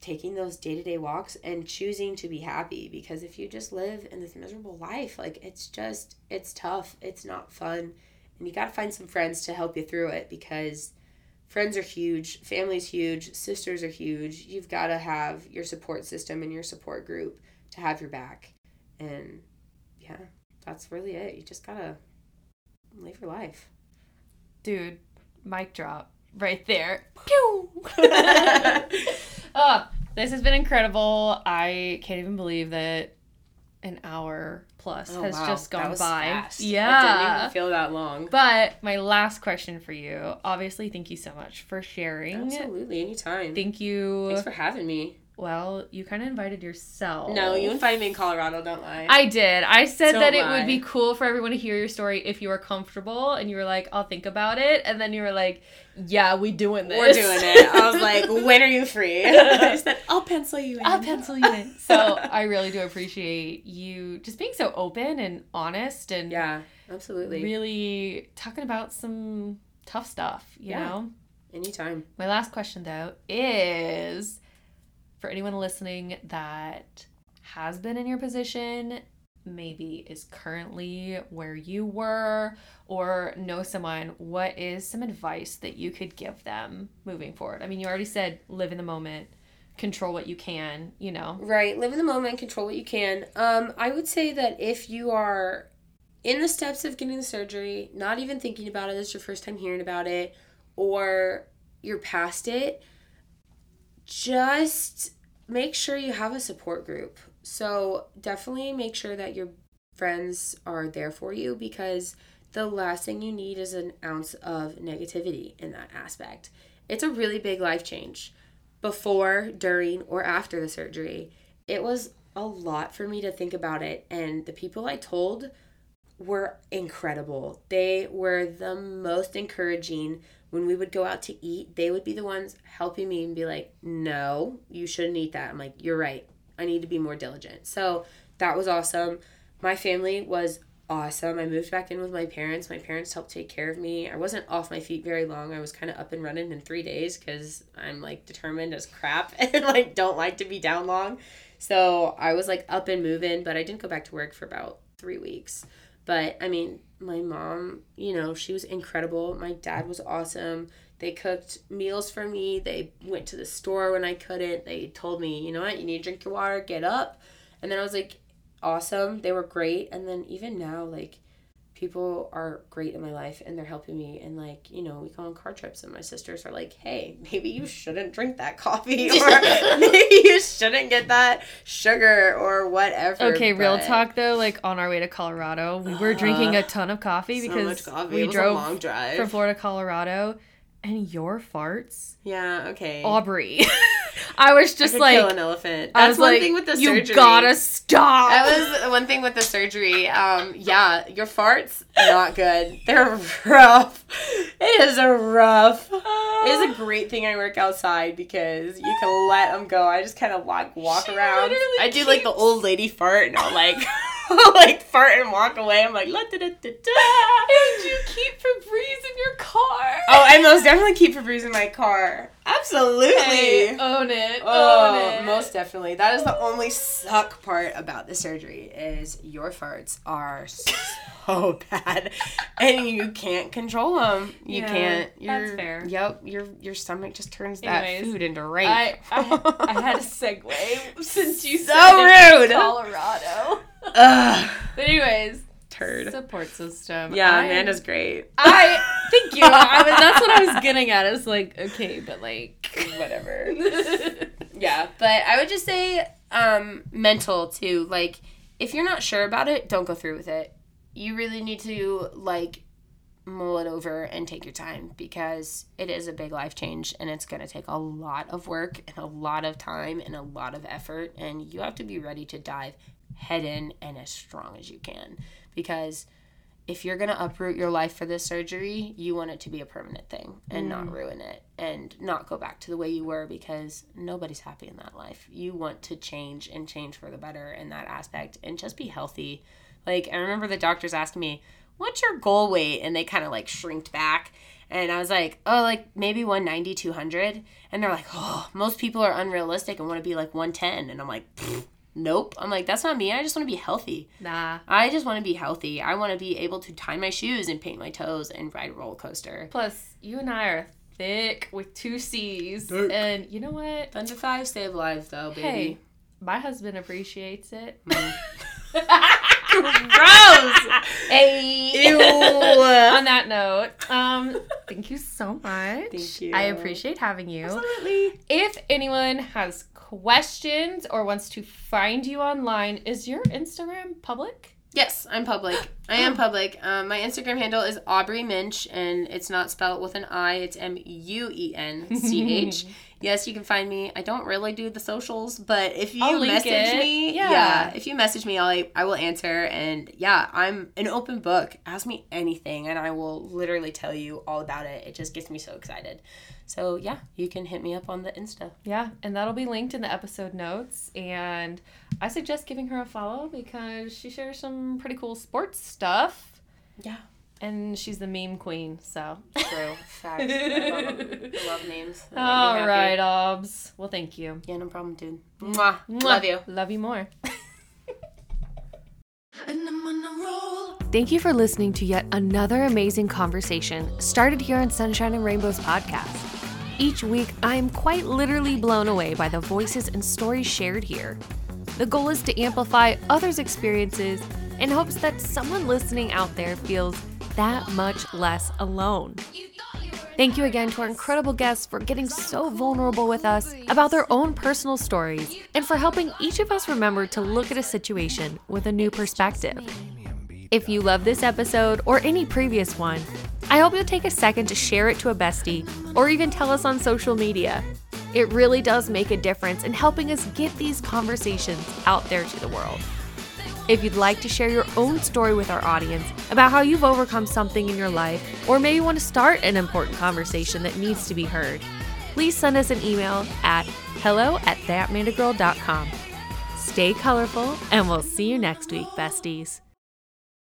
taking those day-to-day walks and choosing to be happy because if you just live in this miserable life like it's just it's tough it's not fun and you got to find some friends to help you through it because friends are huge family's huge sisters are huge you've got to have your support system and your support group to have your back and yeah that's really it you just gotta live your life. Dude, mic drop right there. Pew! [laughs] oh, this has been incredible. I can't even believe that an hour plus Oh, has wow. just gone was by. fast. Yeah. it didn't even feel that long But my last question for you obviously, thank you so much for sharing. absolutely anytime Thank you. thanks for having me well, you kind of invited yourself. No, you invited me in Colorado. Don't lie. I did. I said Don't that it would be cool for everyone to hear your story if you were comfortable, and you were like, "I'll think about it," and then you were like, "Yeah, we doing this. We're doing it. I was like, [laughs] when are you free? [laughs] I said, I'll pencil you in. I'll pencil you in. So [laughs] I really do appreciate you just being so open and honest and Yeah, absolutely. really talking about some tough stuff, you Yeah. know? Anytime. My last question though is for anyone listening that has been in your position, maybe is currently where you were, or know someone, what is some advice that you could give them moving forward? I mean, you already said live in the moment, control what you can, you know? Right. Live in the moment. Control what you can. Um, I would say that if you are in the steps of getting the surgery, not even thinking about it, it's your first time hearing about it, or you're past it, just make sure you have a support group. So definitely make sure that your friends are there for you because the last thing you need is an ounce of negativity in that aspect. It's a really big life change before, during, or after the surgery. It was a lot for me to think about it, and the people I told were incredible. They were the most encouraging. When we would go out to eat, they would be the ones helping me and be like, No, you shouldn't eat that. I'm like, You're right. I need to be more diligent. So that was awesome. My family was awesome. I moved back in with my parents. My parents helped take care of me. I wasn't off my feet very long. I was kind of up and running in three days because I'm like determined as crap [laughs] and like don't like to be down long. So I was like up and moving, but I didn't go back to work for about three weeks. But I mean, my mom, you know, she was incredible. My dad was awesome. They cooked meals for me. They went to the store when I couldn't. They told me, you know what, you need to drink your water, get up. And then I was like, awesome. They were great. And then even now, like, people are great in my life and they're helping me and like you know we go on car trips and my sisters are like hey maybe you shouldn't drink that coffee [laughs] or maybe you shouldn't get that sugar or whatever Okay, real talk though, like on our way to Colorado, we were [gasps] drinking a ton of coffee so because coffee. we drove a long drive from Florida to Colorado and your farts, yeah okay Aubrey. [laughs] I was I just could like kill an elephant that's one like, thing with the you surgery You gotta stop. That was one thing with the surgery. Um, yeah, your farts not good. They're rough. It is a rough. It is a great thing I work outside because you can let them go. I just kind of like walk She around. I do like the old lady fart, and I'll like, [laughs] [laughs] like fart and walk away. I'm like, la da da da da. Did you keep Febreze in your car? Oh, I most definitely keep Febreze in my car. Absolutely. Hey, own it. Oh, own it. most definitely. That is the only suck part about the surgery is your farts are so bad, and you can't control them. You Yeah, can't. that's Your, fair. Yep. Your your stomach just turns Anyways, that food into rape. I, I, I had a [laughs] segue since you So rude. Colorado. Ugh, But anyways, turd. support system. Yeah, I- Amanda's great. I thank you. I that's what I was [laughs] getting at. It's like okay, but like Whatever. [laughs] Yeah, but I would just say um mental too. Like if you're not sure about it, don't go through with it. You really need to like mull it over and take your time because it is a big life change and it's going to take a lot of work and a lot of time and a lot of effort and you have to be ready to dive head in and as strong as you can because if you're going to uproot your life for this surgery, you want it to be a permanent thing and not mm. ruin it and not go back to the way you were because nobody's happy in that life. You want to change and change for the better in that aspect and just be healthy. Like, I remember the doctors asked me, What's your goal weight? And they kind of like shrinked back. And I was like, Oh, like maybe 190, 200. And they're like, Oh, most people are unrealistic and want to be like 110. And I'm like, "Pfft, Nope. I'm like, That's not me. I just want to be healthy. nah. I just want to be healthy. I want to be able to tie my shoes and paint my toes and ride a roller coaster. Plus, you and I are thick with two C's, Thick. and you know what? Fun to five, stay alive though, baby. Hey, my husband appreciates it. [laughs] Gross! Hey. Ew. [laughs] On that note, um, thank you so much. Thank you. I appreciate having you. Absolutely. If anyone has questions or wants to find you online, is your Instagram public? Yes, I'm public. I am public. Um, my Instagram handle is Aubrey Muench, and it's not spelled with an I. It's M U E N C H. [laughs] Yes, you can find me. I don't really do the socials, but if you message it. me, Yeah. yeah. if you message me, I'll I will answer. And yeah, I'm an open book. Ask me anything, and I will literally tell you all about it. It just gets me so excited. So yeah, you can hit me up on the Insta. Yeah, and that'll be linked in the episode notes. And I suggest giving her a follow because she shares some pretty cool sports stuff. Yeah, And she's the meme queen, so. true facts. I love, 'em. I love names. They make me All happy. right, Obs. Well, thank you. Yeah, no problem, dude. Mwah. Mwah. Love you. Love you more. And I'm on a roll. Thank you for listening to yet another amazing conversation started here on Sunshine and Rainbows podcast. Each week, I am quite literally blown away by the voices and stories shared here. The goal is to amplify others' experiences in hopes that someone listening out there feels that much less alone. Thank you again to our incredible guests for getting so vulnerable with us about their own personal stories and for helping each of us remember to look at a situation with a new perspective. If you love this episode or any previous one, I hope you'll take a second to share it to a bestie or even tell us on social media. It really does make a difference in helping us get these conversations out there to the world. If you'd like to share your own story with our audience about how you've overcome something in your life, or maybe want to start an important conversation that needs to be heard, please send us an email at hello at thatmandagirl.com. Stay colorful, and we'll see you next week, besties.